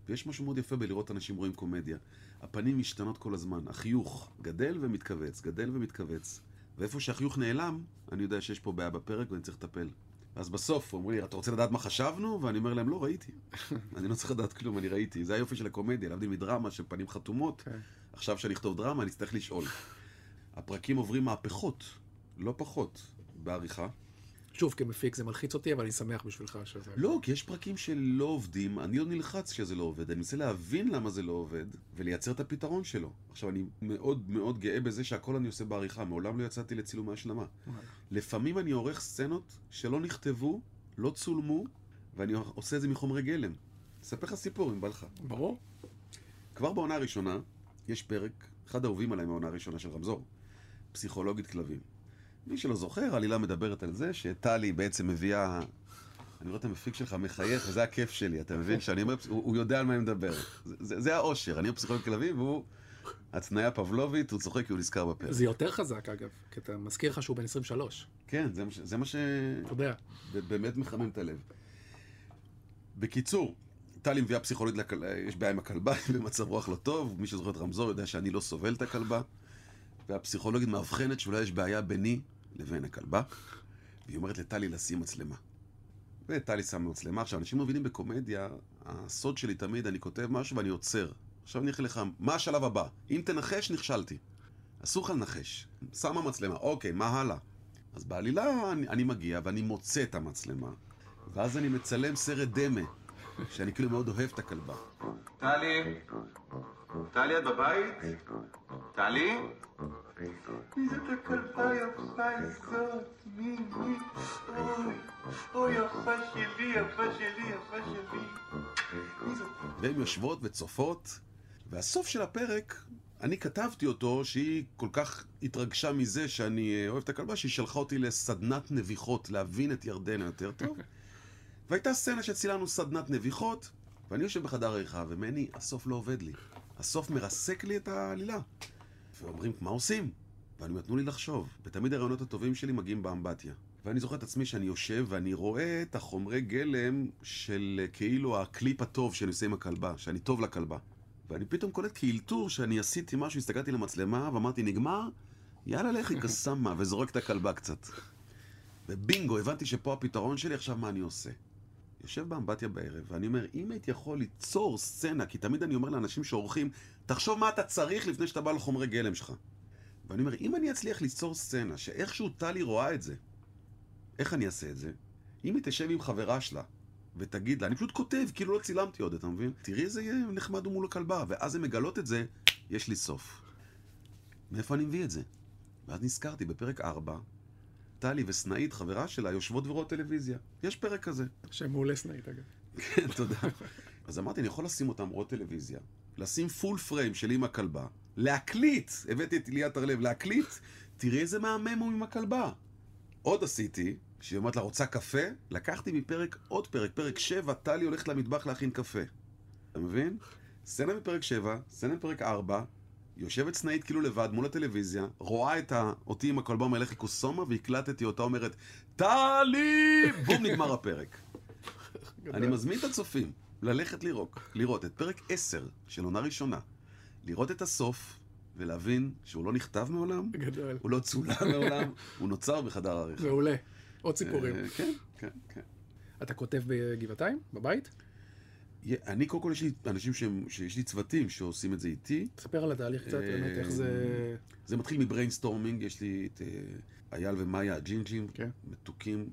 Speaker 2: ויש משהו מאוד יפה בלראות אנשים רואים קומדיה. הפנים משתנות כל הזמן, החיוך גדל ומתכווץ, גדל ומתכווץ. ואיפה שהחיוך נעלם, אני יודע שיש פה בעיה בפרק ואני צריך לטפל. אז בסוף אומרים לי, אתה רוצה לדעת מה חשבנו? ואני אומר להם, לא, ראיתי. אני לא צריך לדעת כלום, אני ראיתי. זה היופי של הקומדיה, להבדיל מדרמה של פנים חתומות.
Speaker 1: כן.
Speaker 2: עכשיו שאני אכתוב דרמה, אני אצטרך לשאול. הפרקים עוברים מהפכות, לא פחות, בעריכה.
Speaker 1: שוב, כמפיק זה מלחיץ אותי, אבל אני שמח בשבילך שזה...
Speaker 2: לא, כי יש פרקים שלא עובדים, אני לא נלחץ שזה לא עובד, אני מנסה להבין למה זה לא עובד, ולייצר את הפתרון שלו. עכשיו, אני מאוד מאוד גאה בזה שהכל אני עושה בעריכה, מעולם לא יצאתי לצילומי השלמה. לפעמים אני עורך סצנות שלא נכתבו, לא צולמו, ואני עושה את זה מחומרי גלם. אספר לך סיפור, אם בא לך.
Speaker 1: ברור.
Speaker 2: כבר בעונה הראשונה, יש פרק, אחד האהובים עליי מהעונה הראשונה של רמזור. פסיכולוגית כלבים. מי שלא זוכר, העלילה מדברת על זה שטלי בעצם מביאה... אני רואה את המפיק שלך מחייך, וזה הכיף שלי, אתה מבין? שאני אומר, הוא, הוא יודע על מה אני מדבר. זה, זה, האושר, אני פסיכולוג כלבים, והוא התניה פבלובית, הוא צוחק כי הוא נזכר בפרק.
Speaker 1: זה יותר חזק אגב, כי אתה מזכיר לך שהוא בן 23.
Speaker 2: כן, זה, מה ש- זה מה
Speaker 1: אתה יודע.
Speaker 2: שבאמת מחמם את הלב. בקיצור, טלי מביאה פסיכולוגית, לכל... יש בעיה עם הכלבה, היא במצב רוח לא טוב, מי שזוכר את רמזור יודע שאני לא סובל את הכלבה, והפסיכולוגית מאבחנת שאולי יש בעיה ביני לבין הכלבה, והיא אומרת לטלי לשים מצלמה. וטלי שמה מצלמה. עכשיו, אנשים מבינים בקומדיה, הסוד שלי תמיד, אני כותב משהו ואני עוצר. עכשיו אני אגיד לך, מה השלב הבא? אם תנחש, נכשלתי. אסור לך לנחש. שמה מצלמה, אוקיי, מה הלאה? אז בעלילה אני, אני מגיע ואני מוצא את המצלמה, ואז אני מצלם סרט דמה, שאני כאילו מאוד אוהב את הכלבה. טלי? טלי, את בבית? טלי?
Speaker 5: מי זאת הכלבה היפה הזאת? מי, מי? אוי, אוי, יפה שלי, יפה שלי, יפה שלי. זאת?
Speaker 2: והן יושבות וצופות, והסוף של הפרק, אני כתבתי אותו שהיא כל כך התרגשה מזה שאני אה, אוהב את הכלבה, שהיא שלחה אותי לסדנת נביחות, להבין את ירדנה יותר טוב. והייתה סצנה שצילמנו סדנת נביחות, ואני יושב בחדר העריכה, ומני, הסוף לא עובד לי. הסוף מרסק לי את העלילה. ואומרים, מה עושים? ואני אומר, תנו לי לחשוב. ותמיד הרעיונות הטובים שלי מגיעים באמבטיה. ואני זוכר את עצמי שאני יושב ואני רואה את החומרי גלם של אה, כאילו הקליפ הטוב שאני עושה עם הכלבה, שאני טוב לכלבה. ואני פתאום קולט כאילתור שאני עשיתי משהו, הסתכלתי למצלמה ואמרתי, נגמר? יאללה, לכי קסאמה, וזורק את הכלבה קצת. ובינגו, הבנתי שפה הפתרון שלי, עכשיו מה אני עושה? יושב באמבטיה בערב, ואני אומר, אם הייתי יכול ליצור סצנה, כי תמיד אני אומר לאנשים שעורכים, תחשוב מה אתה צריך לפני שאתה בא לחומרי גלם שלך. ואני אומר, אם אני אצליח ליצור סצנה, שאיכשהו טלי רואה את זה, איך אני אעשה את זה? אם היא תשב עם חברה שלה, ותגיד לה, אני פשוט כותב, כאילו לא צילמתי עוד, אתה מבין? תראי איזה נחמד הוא מול הכלבה, ואז הן מגלות את זה, יש לי סוף. מאיפה אני מביא את זה? ואז נזכרתי, בפרק 4, טלי וסנאית, חברה שלה, יושבות ורואות טלוויזיה. יש פרק כזה.
Speaker 1: שם מעולה סנאית אגב.
Speaker 2: כן, תודה. אז אמרתי, אני יכול לשים אותם רואות טלוויזיה, לשים פול פריים של עם הכלבה, להקליט, הבאתי את ליאת הרלב, להקליט, תראי איזה מהמם הוא עם הכלבה. עוד עשיתי, כשהיא אומרת לה, רוצה קפה? לקחתי מפרק, עוד פרק, פרק 7, טלי הולכת למטבח להכין קפה. אתה מבין? סצנה בפרק 7, סצנה בפרק 4, יושבת סנאית כאילו לבד מול הטלוויזיה, רואה את ה... אותי עם הכלבה מלך קוסומה, והקלטתי אותה אומרת, טלי! בום, נגמר הפרק. אני מזמין את הצופים ללכת לראות, לראות את פרק 10 של עונה ראשונה, לראות את הסוף ולהבין שהוא לא נכתב מעולם,
Speaker 1: גדול.
Speaker 2: הוא לא צולם מעולם, הוא נוצר בחדר העריכה.
Speaker 1: מעולה. עוד סיפורים.
Speaker 2: אה, כן, כן, כן.
Speaker 1: אתה כותב בגבעתיים? בבית?
Speaker 2: אני, קודם כל, יש לי אנשים שהם, שיש לי צוותים שעושים את זה איתי.
Speaker 1: תספר על התהליך קצת, באמת, איך זה...
Speaker 2: זה מתחיל מ brainstorming, יש לי את אה, אייל ומאיה הג'ינג'ים,
Speaker 1: כן.
Speaker 2: מתוקים,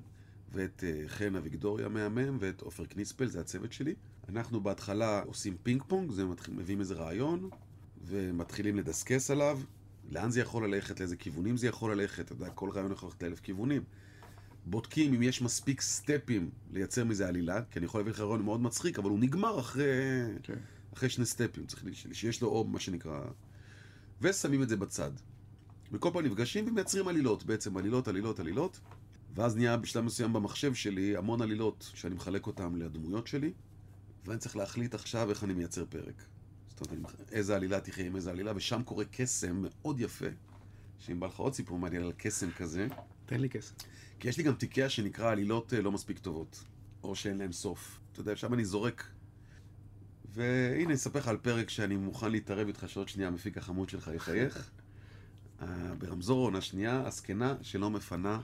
Speaker 2: ואת אה, חן אביגדורי המהמם, ואת עופר קניספל, זה הצוות שלי. אנחנו בהתחלה עושים פינג פונג, זה מתחיל, מביאים איזה רעיון, ומתחילים לדסקס עליו, לאן זה יכול ללכת, לאיזה כיוונים זה יכול ללכת, אתה יודע, כל רעיון יכול ללכת לאלף כיוונים. בודקים אם יש מספיק סטפים לייצר מזה עלילה, כי אני יכול להביא לך רעיון מאוד מצחיק, אבל הוא נגמר אחרי,
Speaker 1: כן.
Speaker 2: אחרי שני סטפים, צריך שיש לו או מה שנקרא... ושמים את זה בצד. וכל פעם נפגשים ומייצרים עלילות, בעצם עלילות, עלילות, עלילות. ואז נהיה בשלב מסוים במחשב שלי המון עלילות שאני מחלק אותן לדמויות שלי, ואני צריך להחליט עכשיו איך אני מייצר פרק. זאת אומרת, איזה עלילה תחיה עם איזה עלילה, ושם קורה קסם מאוד יפה. שאם בא לך עוד סיפור מעניין על קסם כזה,
Speaker 1: תן לי כסף.
Speaker 2: כי יש לי גם תיקיה שנקרא עלילות אה, לא מספיק טובות, או שאין להם סוף. אתה יודע, שם אני זורק. והנה, אני אספר לך על פרק שאני מוכן להתערב איתך שעוד שנייה המפיק החמוד שלך יחייך. אה, ברמזור עונה שנייה, הזקנה שלא מפנה,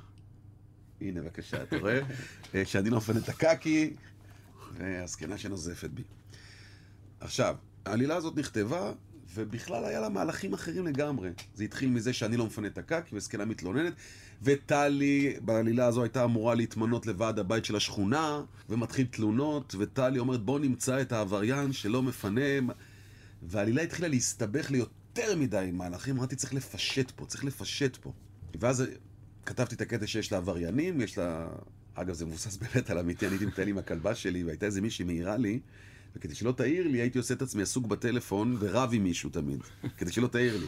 Speaker 2: הנה בבקשה, אתה רואה? אה, שאני לא מפנה את הקקי, והזקנה שנוזפת בי. עכשיו, העלילה הזאת נכתבה, ובכלל היה לה מהלכים אחרים לגמרי. זה התחיל מזה שאני לא מפנה את הקקי, וזקנה מתלוננת, וטלי בעלילה הזו הייתה אמורה להתמנות לוועד הבית של השכונה, ומתחיל תלונות, וטלי אומרת בוא נמצא את העבריין שלא מפנה, והעלילה התחילה להסתבך לי יותר מדי מהלכים, אמרתי צריך לפשט פה, צריך לפשט פה. ואז כתבתי את הקטע שיש לה עבריינים, יש לה... אגב, זה מבוסס באמת על אמיתי, אני הייתי מטייל עם הכלבה שלי, והייתה איזה מישהי מעירה לי, וכדי שלא תעיר לי, הייתי עושה את עצמי עסוק בטלפון ורב עם מישהו תמיד, כדי שלא תעיר לי.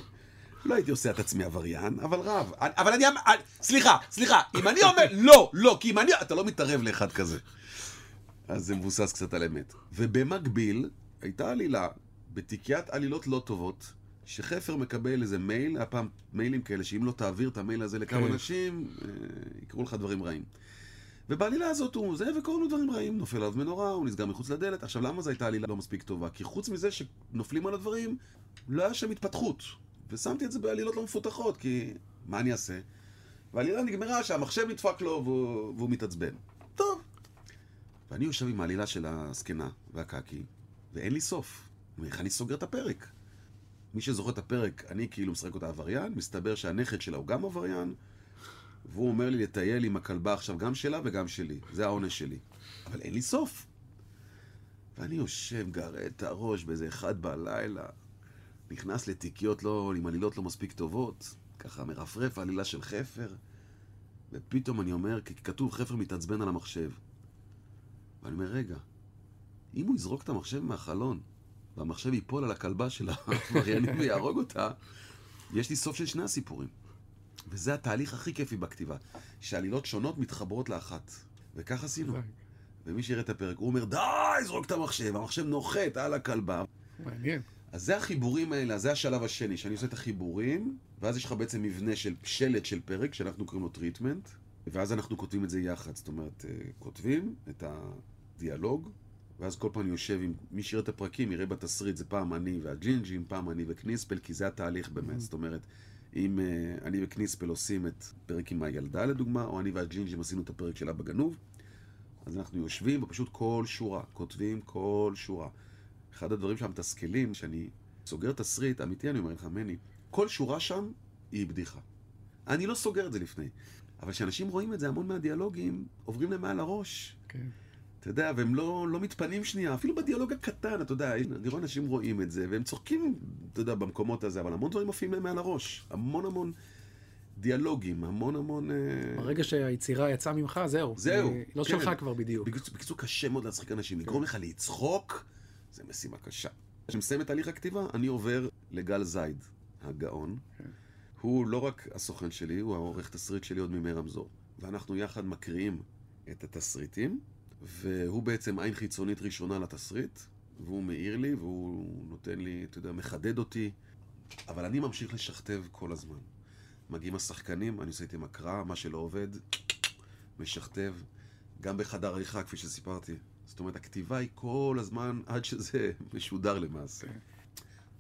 Speaker 2: לא הייתי עושה את עצמי עבריין, אבל רב. אבל אני... אמ- אני- סליחה, סליחה, אם אני אומר לא, לא, כי אם אני... אתה לא מתערב לאחד כזה. אז זה מבוסס קצת על אמת. ובמקביל, הייתה עלילה בתיקיית עלילות לא טובות, שחפר מקבל איזה מייל, היה פעם מיילים כאלה, שאם לא תעביר את המייל הזה לכמה
Speaker 1: כן.
Speaker 2: אנשים, אה, יקראו לך דברים רעים. ובעלילה הזאת הוא זה, וקורים לו דברים רעים, נופל עליו מנורה, הוא נסגר מחוץ לדלת. עכשיו, למה זו הייתה עלילה לא מספיק טובה? כי חוץ מזה שנופלים על הדברים, לא היה שם התפתחות. ושמתי את זה בעלילות לא מפותחות, כי מה אני אעשה? והעלילה נגמרה שהמחשב נדפק לו והוא, והוא מתעצבן. טוב. ואני יושב עם העלילה של הזקנה והקקי, ואין לי סוף. איך אני סוגר את הפרק? מי שזוכר את הפרק, אני כאילו משחק אותה עבריין, מסתבר שהנכד שלה הוא גם עבריין, והוא אומר לי לטייל עם הכלבה עכשיו גם שלה וגם שלי. זה העונש שלי. אבל אין לי סוף. ואני יושב, גרד את הראש באיזה אחד בלילה, נכנס לתיקיות לא, עם עלילות לא מספיק טובות, ככה מרפרף עלילה של חפר, ופתאום אני אומר, כי כתוב חפר מתעצבן על המחשב. ואני אומר, רגע, אם הוא יזרוק את המחשב מהחלון, והמחשב ייפול על הכלבה של העבריינים ויהרוג אותה, יש לי סוף של שני הסיפורים. וזה התהליך הכי כיפי בכתיבה, שעלילות שונות מתחברות לאחת. וכך עשינו. ומי שיראה את הפרק, הוא אומר, די, זרוק את המחשב, המחשב נוחת על הכלבה.
Speaker 1: מעניין.
Speaker 2: אז זה החיבורים האלה, זה השלב השני, שאני עושה את החיבורים, ואז יש לך בעצם מבנה של שלד של פרק, שאנחנו קוראים לו treatment, ואז אנחנו כותבים את זה יחד. זאת אומרת, אה, כותבים את הדיאלוג, ואז כל פעם אני יושב עם מי שיראה את הפרקים, יראה בתסריט, זה פעם אני והג'ינג'ים, פעם אני וקניספל, כי זה התהליך באמת. זאת אומרת, אם אה, אני וקניספל עושים את פרק עם הילדה לדוגמה, או אני והג'ינג'ים עשינו את הפרק של אבא גנוב, אז אנחנו יושבים ופשוט כל שורה, כותבים כל שורה. אחד הדברים שהמתסכלים, שאני סוגר תסריט, אמיתי אני אומר לך, מני, כל שורה שם היא בדיחה. אני לא סוגר את זה לפני. אבל כשאנשים רואים את זה, המון מהדיאלוגים עוברים להם מעל הראש.
Speaker 1: כן.
Speaker 2: אתה יודע, והם לא, לא מתפנים שנייה, אפילו בדיאלוג הקטן, אתה יודע, אני רואה אנשים רואים את זה, והם צוחקים, אתה יודע, במקומות הזה, אבל המון דברים עפים להם מעל הראש. המון המון דיאלוגים, המון המון... אה,
Speaker 1: ברגע שהיצירה יצאה ממך, זהו.
Speaker 2: זהו,
Speaker 1: היא לא
Speaker 2: כן.
Speaker 1: שלך כבר בדיוק.
Speaker 2: בקיצור, קשה מאוד להצחיק אנשים. לגרום לך לצחוק, זה משימה קשה. כשמסיים את תהליך הכתיבה, אני עובר לגל זייד, הגאון. הוא לא רק הסוכן שלי, הוא העורך תסריט שלי עוד מימי רמזור. ואנחנו יחד מקריאים את התסריטים, והוא בעצם עין חיצונית ראשונה לתסריט, והוא מעיר לי, והוא נותן לי, אתה יודע, מחדד אותי, אבל אני ממשיך לשכתב כל הזמן. מגיעים השחקנים, אני עושה איתם הקראה, מה שלא עובד, משכתב, גם בחדר עריכה, כפי שסיפרתי. זאת אומרת, הכתיבה היא כל הזמן עד שזה משודר למעשה.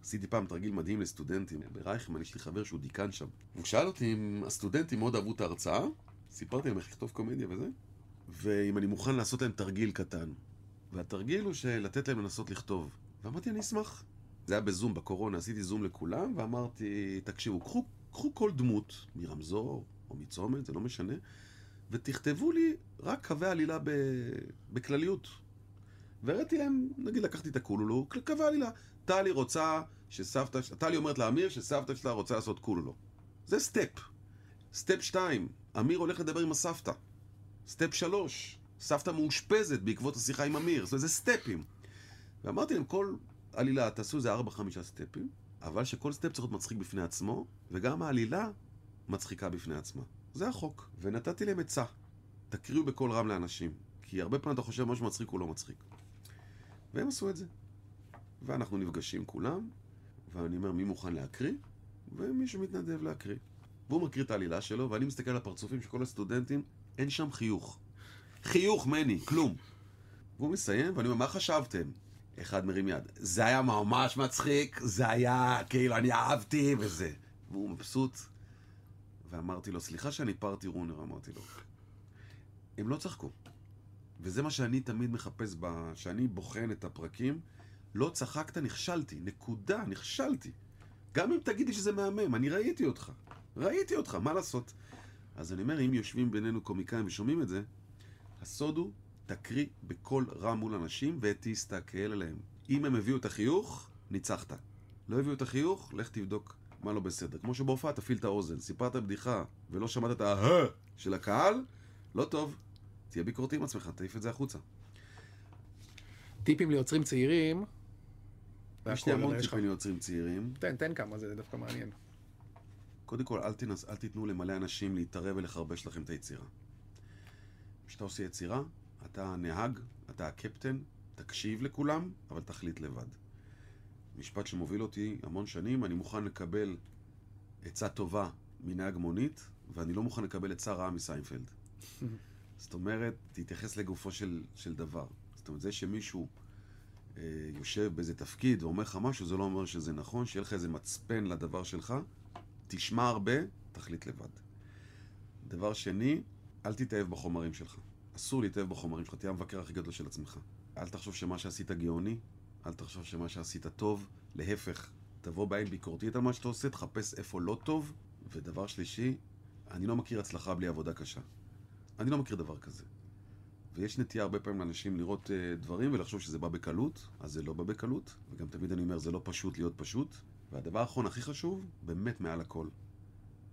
Speaker 2: עשיתי פעם תרגיל מדהים לסטודנטים ברייכמן, יש לי חבר שהוא דיקן שם. והוא שאל אותי אם הסטודנטים מאוד אהבו את ההרצאה, סיפרתי להם איך לכתוב קומדיה וזה, ואם אני מוכן לעשות להם תרגיל קטן. והתרגיל הוא של לתת להם לנסות לכתוב. ואמרתי, אני אשמח. זה היה בזום, בקורונה, עשיתי זום לכולם, ואמרתי, תקשיבו, קחו, קחו כל דמות, מרמזור או מצומת, זה לא משנה, ותכתבו לי רק קווי עלילה ב... בכלליות. והראיתי להם, נגיד לקחתי את הקולולו, קווי עלילה. טלי רוצה שסבתא, טלי אומרת לאמיר שסבתא שלה רוצה לעשות קולולו. זה step. step 2, אמיר הולך לדבר עם הסבתא. step 3, סבתא מאושפזת בעקבות השיחה עם אמיר. זה סטפים. ואמרתי להם, כל עלילה, תעשו איזה 4-5 סטפים, אבל שכל סטפ צריך להיות מצחיק בפני עצמו, וגם העלילה מצחיקה בפני עצמה. זה החוק. ונתתי להם עצה. תקריאו בקול רם לאנשים. כי הרבה פעמים אתה חושב משהו מצחיק הוא לא מצחיק. והם עשו את זה. ואנחנו נפגשים כולם, ואני אומר, מי מוכן להקריא? ומישהו מתנדב להקריא. והוא מקריא את העלילה שלו, ואני מסתכל על הפרצופים של כל הסטודנטים, אין שם חיוך. חיוך, מני, כלום. והוא מסיים, ואני אומר, מה חשבתם? אחד מרים יד. זה היה ממש מצחיק, זה היה, כאילו, אני אהבתי, וזה. והוא מבסוט. ואמרתי לו, סליחה שאני פארטי רונר, אמרתי לו. הם לא צחקו. וזה מה שאני תמיד מחפש, ב... שאני בוחן את הפרקים. לא צחקת, נכשלתי. נקודה, נכשלתי. גם אם תגידי שזה מהמם, אני ראיתי אותך. ראיתי אותך, מה לעשות? אז אני אומר, אם יושבים בינינו קומיקאים ושומעים את זה, הסוד הוא, תקריא בקול רם מול אנשים ותסתכל עליהם. אם הם הביאו את החיוך, ניצחת. לא הביאו את החיוך, לך תבדוק מה לא בסדר. כמו שבהופעה תפעיל את האוזן. סיפרת בדיחה ולא שמעת את ה-ה של הקהל, לא טוב. תהיה ביקורתי עם עצמך, תעיף את זה החוצה.
Speaker 1: טיפים ליוצרים צעירים.
Speaker 2: יש לי המון
Speaker 1: לך-
Speaker 2: טיפים ליוצרים צעירים.
Speaker 1: תן, תן כמה, זה דווקא מעניין.
Speaker 2: קודם כל, אל, תנס, אל תיתנו למלא אנשים להתערב ולחרבש לכם את היצירה. כשאתה עושה יצירה, אתה הנהג, אתה הקפטן, תקשיב לכולם, אבל תחליט לבד. משפט שמוביל אותי המון שנים, אני מוכן לקבל עצה טובה מנהג מונית, ואני לא מוכן לקבל עצה רעה מסיינפלד. זאת אומרת, תתייחס לגופו של, של דבר. זאת אומרת, זה שמישהו אה, יושב באיזה תפקיד ואומר לך משהו, זה לא אומר שזה נכון, שיהיה לך איזה מצפן לדבר שלך, תשמע הרבה, תחליט לבד. דבר שני, אל תתאהב בחומרים שלך. אסור להתאהב בחומרים שלך, תהיה המבקר הכי גדול של עצמך. אל תחשוב שמה שעשית גאוני, אל תחשוב שמה שעשית טוב, להפך, תבוא בעין ביקורתית על מה שאתה עושה, תחפש איפה לא טוב. ודבר שלישי, אני לא מכיר הצלחה בלי עבודה קשה. אני לא מכיר דבר כזה. ויש נטייה הרבה פעמים לאנשים לראות uh, דברים ולחשוב שזה בא בקלות, אז זה לא בא בקלות. וגם תמיד אני אומר, זה לא פשוט להיות פשוט. והדבר האחרון הכי חשוב, באמת מעל הכל,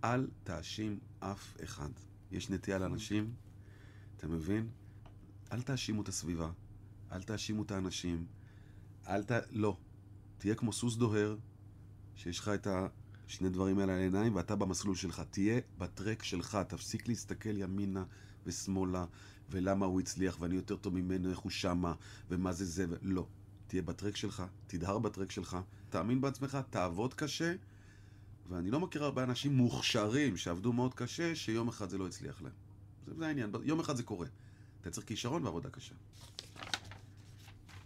Speaker 2: אל תאשים אף אחד. יש נטייה לאנשים, אתה מבין? אל תאשימו את הסביבה, אל תאשימו את האנשים, אל ת... לא. תהיה כמו סוס דוהר, שיש לך את השני דברים האלה על העיניים, ואתה במסלול שלך. תהיה בטרק שלך, תפסיק להסתכל ימינה ושמאלה, ולמה הוא הצליח, ואני יותר טוב ממנו, איך הוא שמה, ומה זה זה, ו... לא. תהיה בטרק שלך, תדהר בטרק שלך, תאמין בעצמך, תעבוד קשה, ואני לא מכיר הרבה אנשים מוכשרים שעבדו מאוד קשה, שיום אחד זה לא הצליח להם. זה, זה העניין, יום אחד זה קורה. אתה צריך כישרון ועבודה קשה.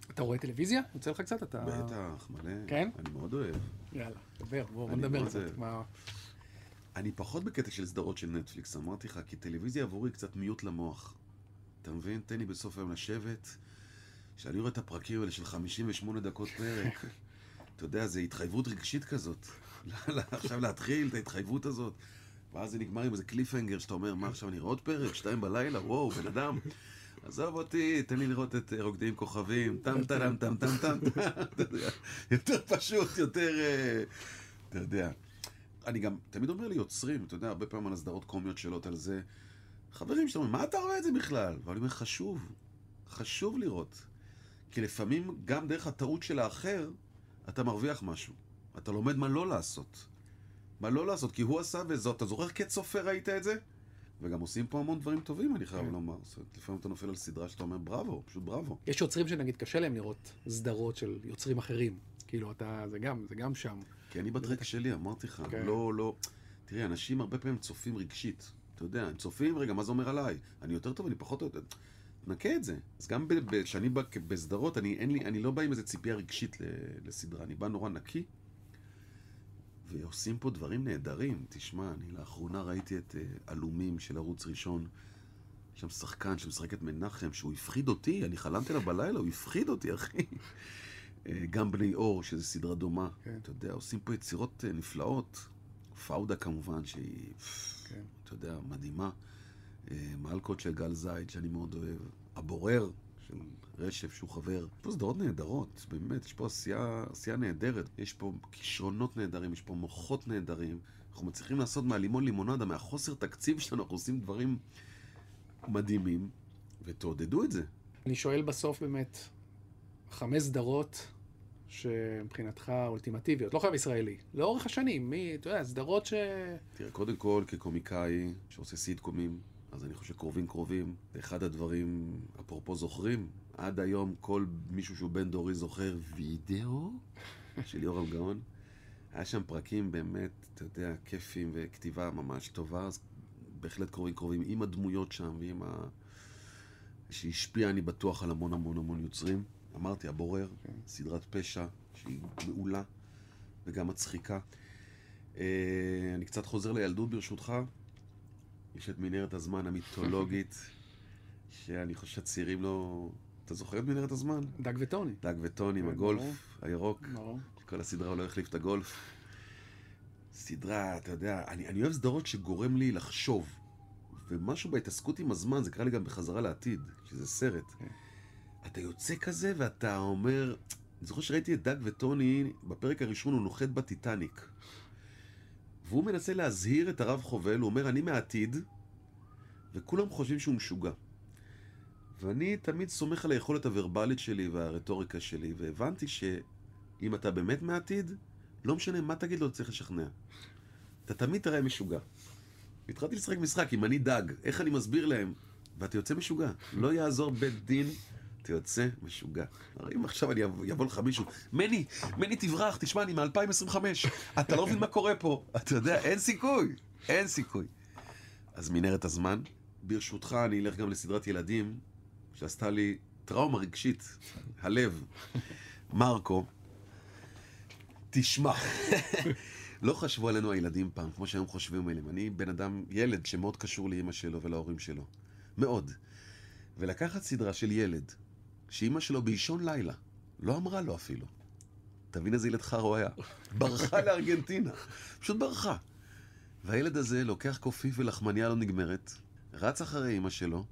Speaker 1: אתה רואה טלוויזיה? יוצא לך קצת? אתה...
Speaker 2: בטח, מלא.
Speaker 1: כן?
Speaker 2: אני מאוד אוהב.
Speaker 1: יאללה, דבר, בוא בוא
Speaker 2: אני
Speaker 1: נדבר קצת. מה...
Speaker 2: אני פחות בקטע של סדרות של נטפליקס, אמרתי לך, כי טלוויזיה עבורי קצת מיוט למוח. אתה מבין? תן לי בסוף היום לשבת, כשאני רואה את הפרקים האלה של 58 דקות פרק, אתה יודע, זה התחייבות רגשית כזאת. עכשיו להתחיל את ההתחייבות הזאת, ואז זה נגמר עם איזה קליפהנגר שאתה אומר, מה עכשיו, אני אראה עוד פרק? שתיים בלילה? וואו, בן אדם. עזוב אותי, תן לי לראות את אה, רוקדים כוכבים, טם טם טם טם טם, יודע, יותר פשוט, יותר, אה, אתה יודע. אני גם תמיד אומר ליוצרים, אתה יודע, הרבה פעמים על הסדרות קומיות שאלות על זה. חברים שאתה אומר, מה אתה רואה את זה בכלל? ואני אומר, חשוב, חשוב לראות. כי לפעמים גם דרך הטעות של האחר, אתה מרוויח משהו. אתה לומד מה לא לעשות. מה לא לעשות, כי הוא עשה וזאת. אתה זוכר כצופה ראית את זה? וגם עושים פה המון דברים טובים, אני חייב לומר. זאת אומרת, לפעמים אתה נופל על סדרה שאתה אומר, בראבו, פשוט בראבו.
Speaker 1: יש יוצרים שנגיד קשה להם לראות סדרות של יוצרים אחרים. כאילו, אתה, זה גם, זה גם שם.
Speaker 2: כי אני בטרק שלי, אמרתי לך,
Speaker 1: כן.
Speaker 2: לא, לא... תראה, אנשים הרבה פעמים צופים רגשית. אתה יודע, הם צופים, רגע, מה זה אומר עליי? אני יותר טוב, אני פחות טוב. תנקה את זה. אז גם כשאני בא בסדרות, אני, אין לי, אני לא בא עם איזה ציפייה רגשית לסדרה, אני בא נורא נקי. ועושים פה דברים נהדרים. תשמע, אני לאחרונה ראיתי את uh, עלומים של ערוץ ראשון. יש שם שחקן שמשחק את מנחם, שהוא הפחיד אותי, אני חלמתי עליו בלילה, הוא הפחיד אותי, אחי. אה, גם בני אור, שזו סדרה דומה.
Speaker 1: כן.
Speaker 2: אתה יודע, עושים פה יצירות אה, נפלאות. פאודה כמובן, שהיא,
Speaker 1: כן.
Speaker 2: אתה יודע, מדהימה. אה, מלקות של גל זייד, שאני מאוד אוהב. הבורר של רשף, שהוא חבר. יש פה סדרות נהדרות, באמת, יש פה עשייה, עשייה נהדרת. יש פה כישרונות נהדרים, יש פה מוחות נהדרים. אנחנו מצליחים לעשות מהלימון לימונדה, מהחוסר תקציב שלנו, אנחנו עושים דברים מדהימים, ותעודדו את זה.
Speaker 1: אני שואל בסוף באמת, חמש סדרות שמבחינתך אולטימטיביות, לא חייב ישראלי, לאורך השנים, מי, אתה יודע, סדרות ש...
Speaker 2: תראה, קודם כל, כקומיקאי שעושה סיטקומים, אז אני חושב שקרובים קרובים, זה אחד הדברים, אפרופו זוכרים, עד היום כל מישהו שהוא בן דורי זוכר וידאו של יורם גאון. היה שם פרקים באמת, אתה יודע, כיפים וכתיבה ממש טובה, אז בהחלט קרובים קרובים עם הדמויות שם ועם ה... שהשפיע, אני בטוח, על המון המון המון יוצרים. אמרתי, הבורר, סדרת פשע, שהיא מעולה וגם מצחיקה. אה, אני קצת חוזר לילדות ברשותך. יש את מנהרת הזמן המיתולוגית, שאני חושב שהצעירים לא... אתה זוכר את מנהרת הזמן?
Speaker 1: דג וטוני.
Speaker 2: דג וטוני עם
Speaker 1: כן,
Speaker 2: הגולף הירוק.
Speaker 1: ברור.
Speaker 2: כל הסדרה הוא לא החליף את הגולף. סדרה, אתה יודע, אני, אני אוהב סדרות שגורם לי לחשוב. ומשהו בהתעסקות עם הזמן, זה קרה לי גם בחזרה לעתיד, שזה סרט.
Speaker 1: כן.
Speaker 2: אתה יוצא כזה ואתה אומר, אני זוכר שראיתי את דג וטוני, בפרק הראשון הוא נוחת בטיטניק. והוא מנסה להזהיר את הרב חובל, הוא אומר, אני מהעתיד, וכולם חושבים שהוא משוגע. ואני תמיד סומך על היכולת הוורבלית שלי והרטוריקה שלי, והבנתי שאם אתה באמת מהעתיד, לא משנה מה תגיד לו, צריך לשכנע. אתה תמיד תראה משוגע. התחלתי לשחק משחק עם אני דג, איך אני מסביר להם? ואתה יוצא משוגע. לא יעזור בית דין, אתה יוצא משוגע. הרי אם עכשיו אני אבוא, לך מישהו, מני, מני תברח, תשמע, אני מ-2025, אתה לא מבין מה קורה פה. אתה יודע, אין סיכוי, אין סיכוי. אז מנהרת הזמן, ברשותך אני אלך גם לסדרת ילדים, שעשתה לי טראומה רגשית, הלב. מרקו, תשמע, לא חשבו עלינו הילדים פעם, כמו שהיום חושבים עליהם. אני בן אדם, ילד שמאוד קשור לאימא שלו ולהורים שלו. מאוד. ולקחת סדרה של ילד, שאימא שלו באישון לילה, לא אמרה לו אפילו. תבין איזה ילד חר הוא היה. ברחה לארגנטינה. פשוט ברחה. והילד הזה לוקח קופיף ולחמניה לא נגמרת, רץ אחרי אימא שלו,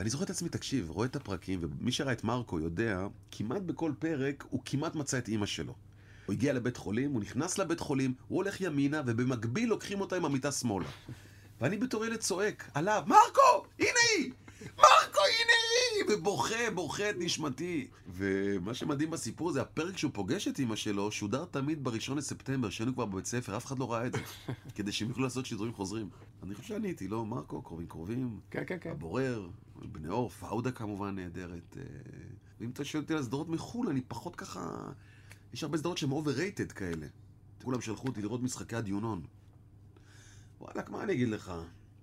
Speaker 2: ואני זוכר את עצמי, תקשיב, רואה את הפרקים, ומי שראה את מרקו יודע, כמעט בכל פרק הוא כמעט מצא את אימא שלו. הוא הגיע לבית חולים, הוא נכנס לבית חולים, הוא הולך ימינה, ובמקביל לוקחים אותה עם המיטה שמאלה. ואני בתור ילד צועק עליו, מרקו, הנה היא! מרקו, הנה היא! ובוכה, בוכה את נשמתי. ומה שמדהים בסיפור זה הפרק שהוא פוגש את אמא שלו, שודר תמיד בראשון לספטמבר, שהיינו כבר בבית ספר, אף אחד לא ראה את זה. כדי שהם יוכלו לעשות שידורים חוזרים. אני חושב שעניתי, לא, מרקו, קרובים קרובים.
Speaker 1: כן, כן, כן.
Speaker 2: הבורר, בני אור, פאודה כמובן נהדרת. אה, ואם אתה שואל אותי על סדרות מחו"ל, אני פחות ככה... יש הרבה סדרות שהן overrated כאלה. כולם שלחו אותי לראות משחקי הדיונון. וואלכ, מה אני אגיד לך?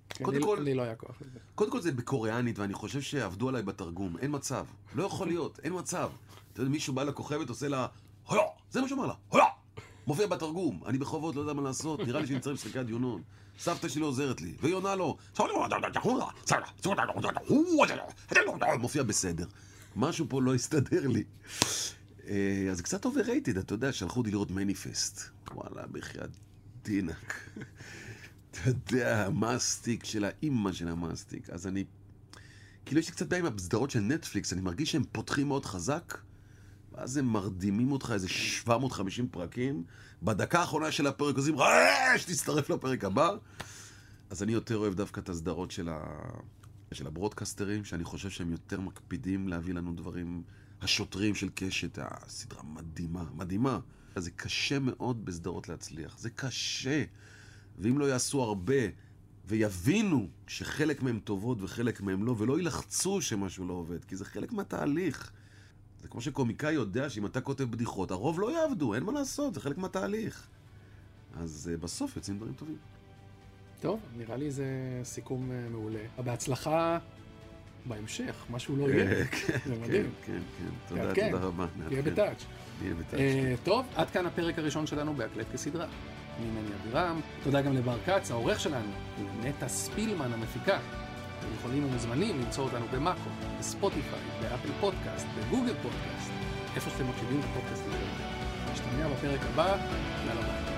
Speaker 1: כן,
Speaker 2: קודם כל-
Speaker 1: לי לא היה כוח לזה.
Speaker 2: קודם כל זה בקוריאנית, ואני חושב שעבדו עליי בתרגום. אין מצב. לא יכול להיות, אין מצב. אתה יודע, מישהו בא לכוכבת, עושה לה, הויה! זה מה שאומר לה, הויה! מופיע בתרגום. אני בחובות, לא יודע מה לעשות, נראה לי שאני צריך למשחקי הדיונון. סבתא שלי עוזרת לי, והיא עונה לו, מופיע בסדר. משהו פה לא הסתדר לי. אה, אז קצת overrated, אתה יודע, שלחו אותי לראות מניפסט. וואלה, בחייאת דינק. אתה יודע, המאסטיק של האימא של המאסטיק. אז אני... כאילו יש לי קצת בעיה עם הסדרות של נטפליקס, אני מרגיש שהם פותחים מאוד חזק, ואז הם מרדימים אותך איזה 750 פרקים, בדקה האחרונה של הפרק עושים רעש, תצטרף לפרק הבא. אז אני יותר אוהב דווקא את הסדרות של, ה... של הברודקסטרים, שאני חושב שהם יותר מקפידים להביא לנו דברים... השוטרים של קשת, הסדרה מדהימה, מדהימה. זה קשה מאוד בסדרות להצליח, זה קשה. ואם לא יעשו הרבה ויבינו שחלק מהם טובות וחלק מהם לא, ולא יילחצו שמשהו לא עובד, כי זה חלק מהתהליך. זה כמו שקומיקאי יודע שאם אתה כותב בדיחות, הרוב לא יעבדו, אין מה לעשות, זה חלק מהתהליך. אז uh, בסוף יוצאים דברים טובים.
Speaker 1: טוב, נראה לי זה סיכום אה, מעולה. בהצלחה בהמשך, משהו לא יהיה.
Speaker 2: כן,
Speaker 1: מדהים.
Speaker 2: כן, כן, כן. תודה,
Speaker 1: כן.
Speaker 2: תודה רבה.
Speaker 1: תהיה. בטאץ'.
Speaker 2: תהיה בטאץ'.
Speaker 1: אה, טוב, עד כאן הפרק הראשון שלנו בהקלט כסדרה. אני מני אבירם, תודה גם לבר כץ, העורך שלנו, לנטע ספילמן המפיקה. אתם יכולים ומוזמנים למצוא אותנו במאקו, בספוטיפיי, באפל פודקאסט, בגוגל פודקאסט, איפה שאתם מקשיבים לפודקאסטים. נשתמע בפרק הבא, יאללה ביי.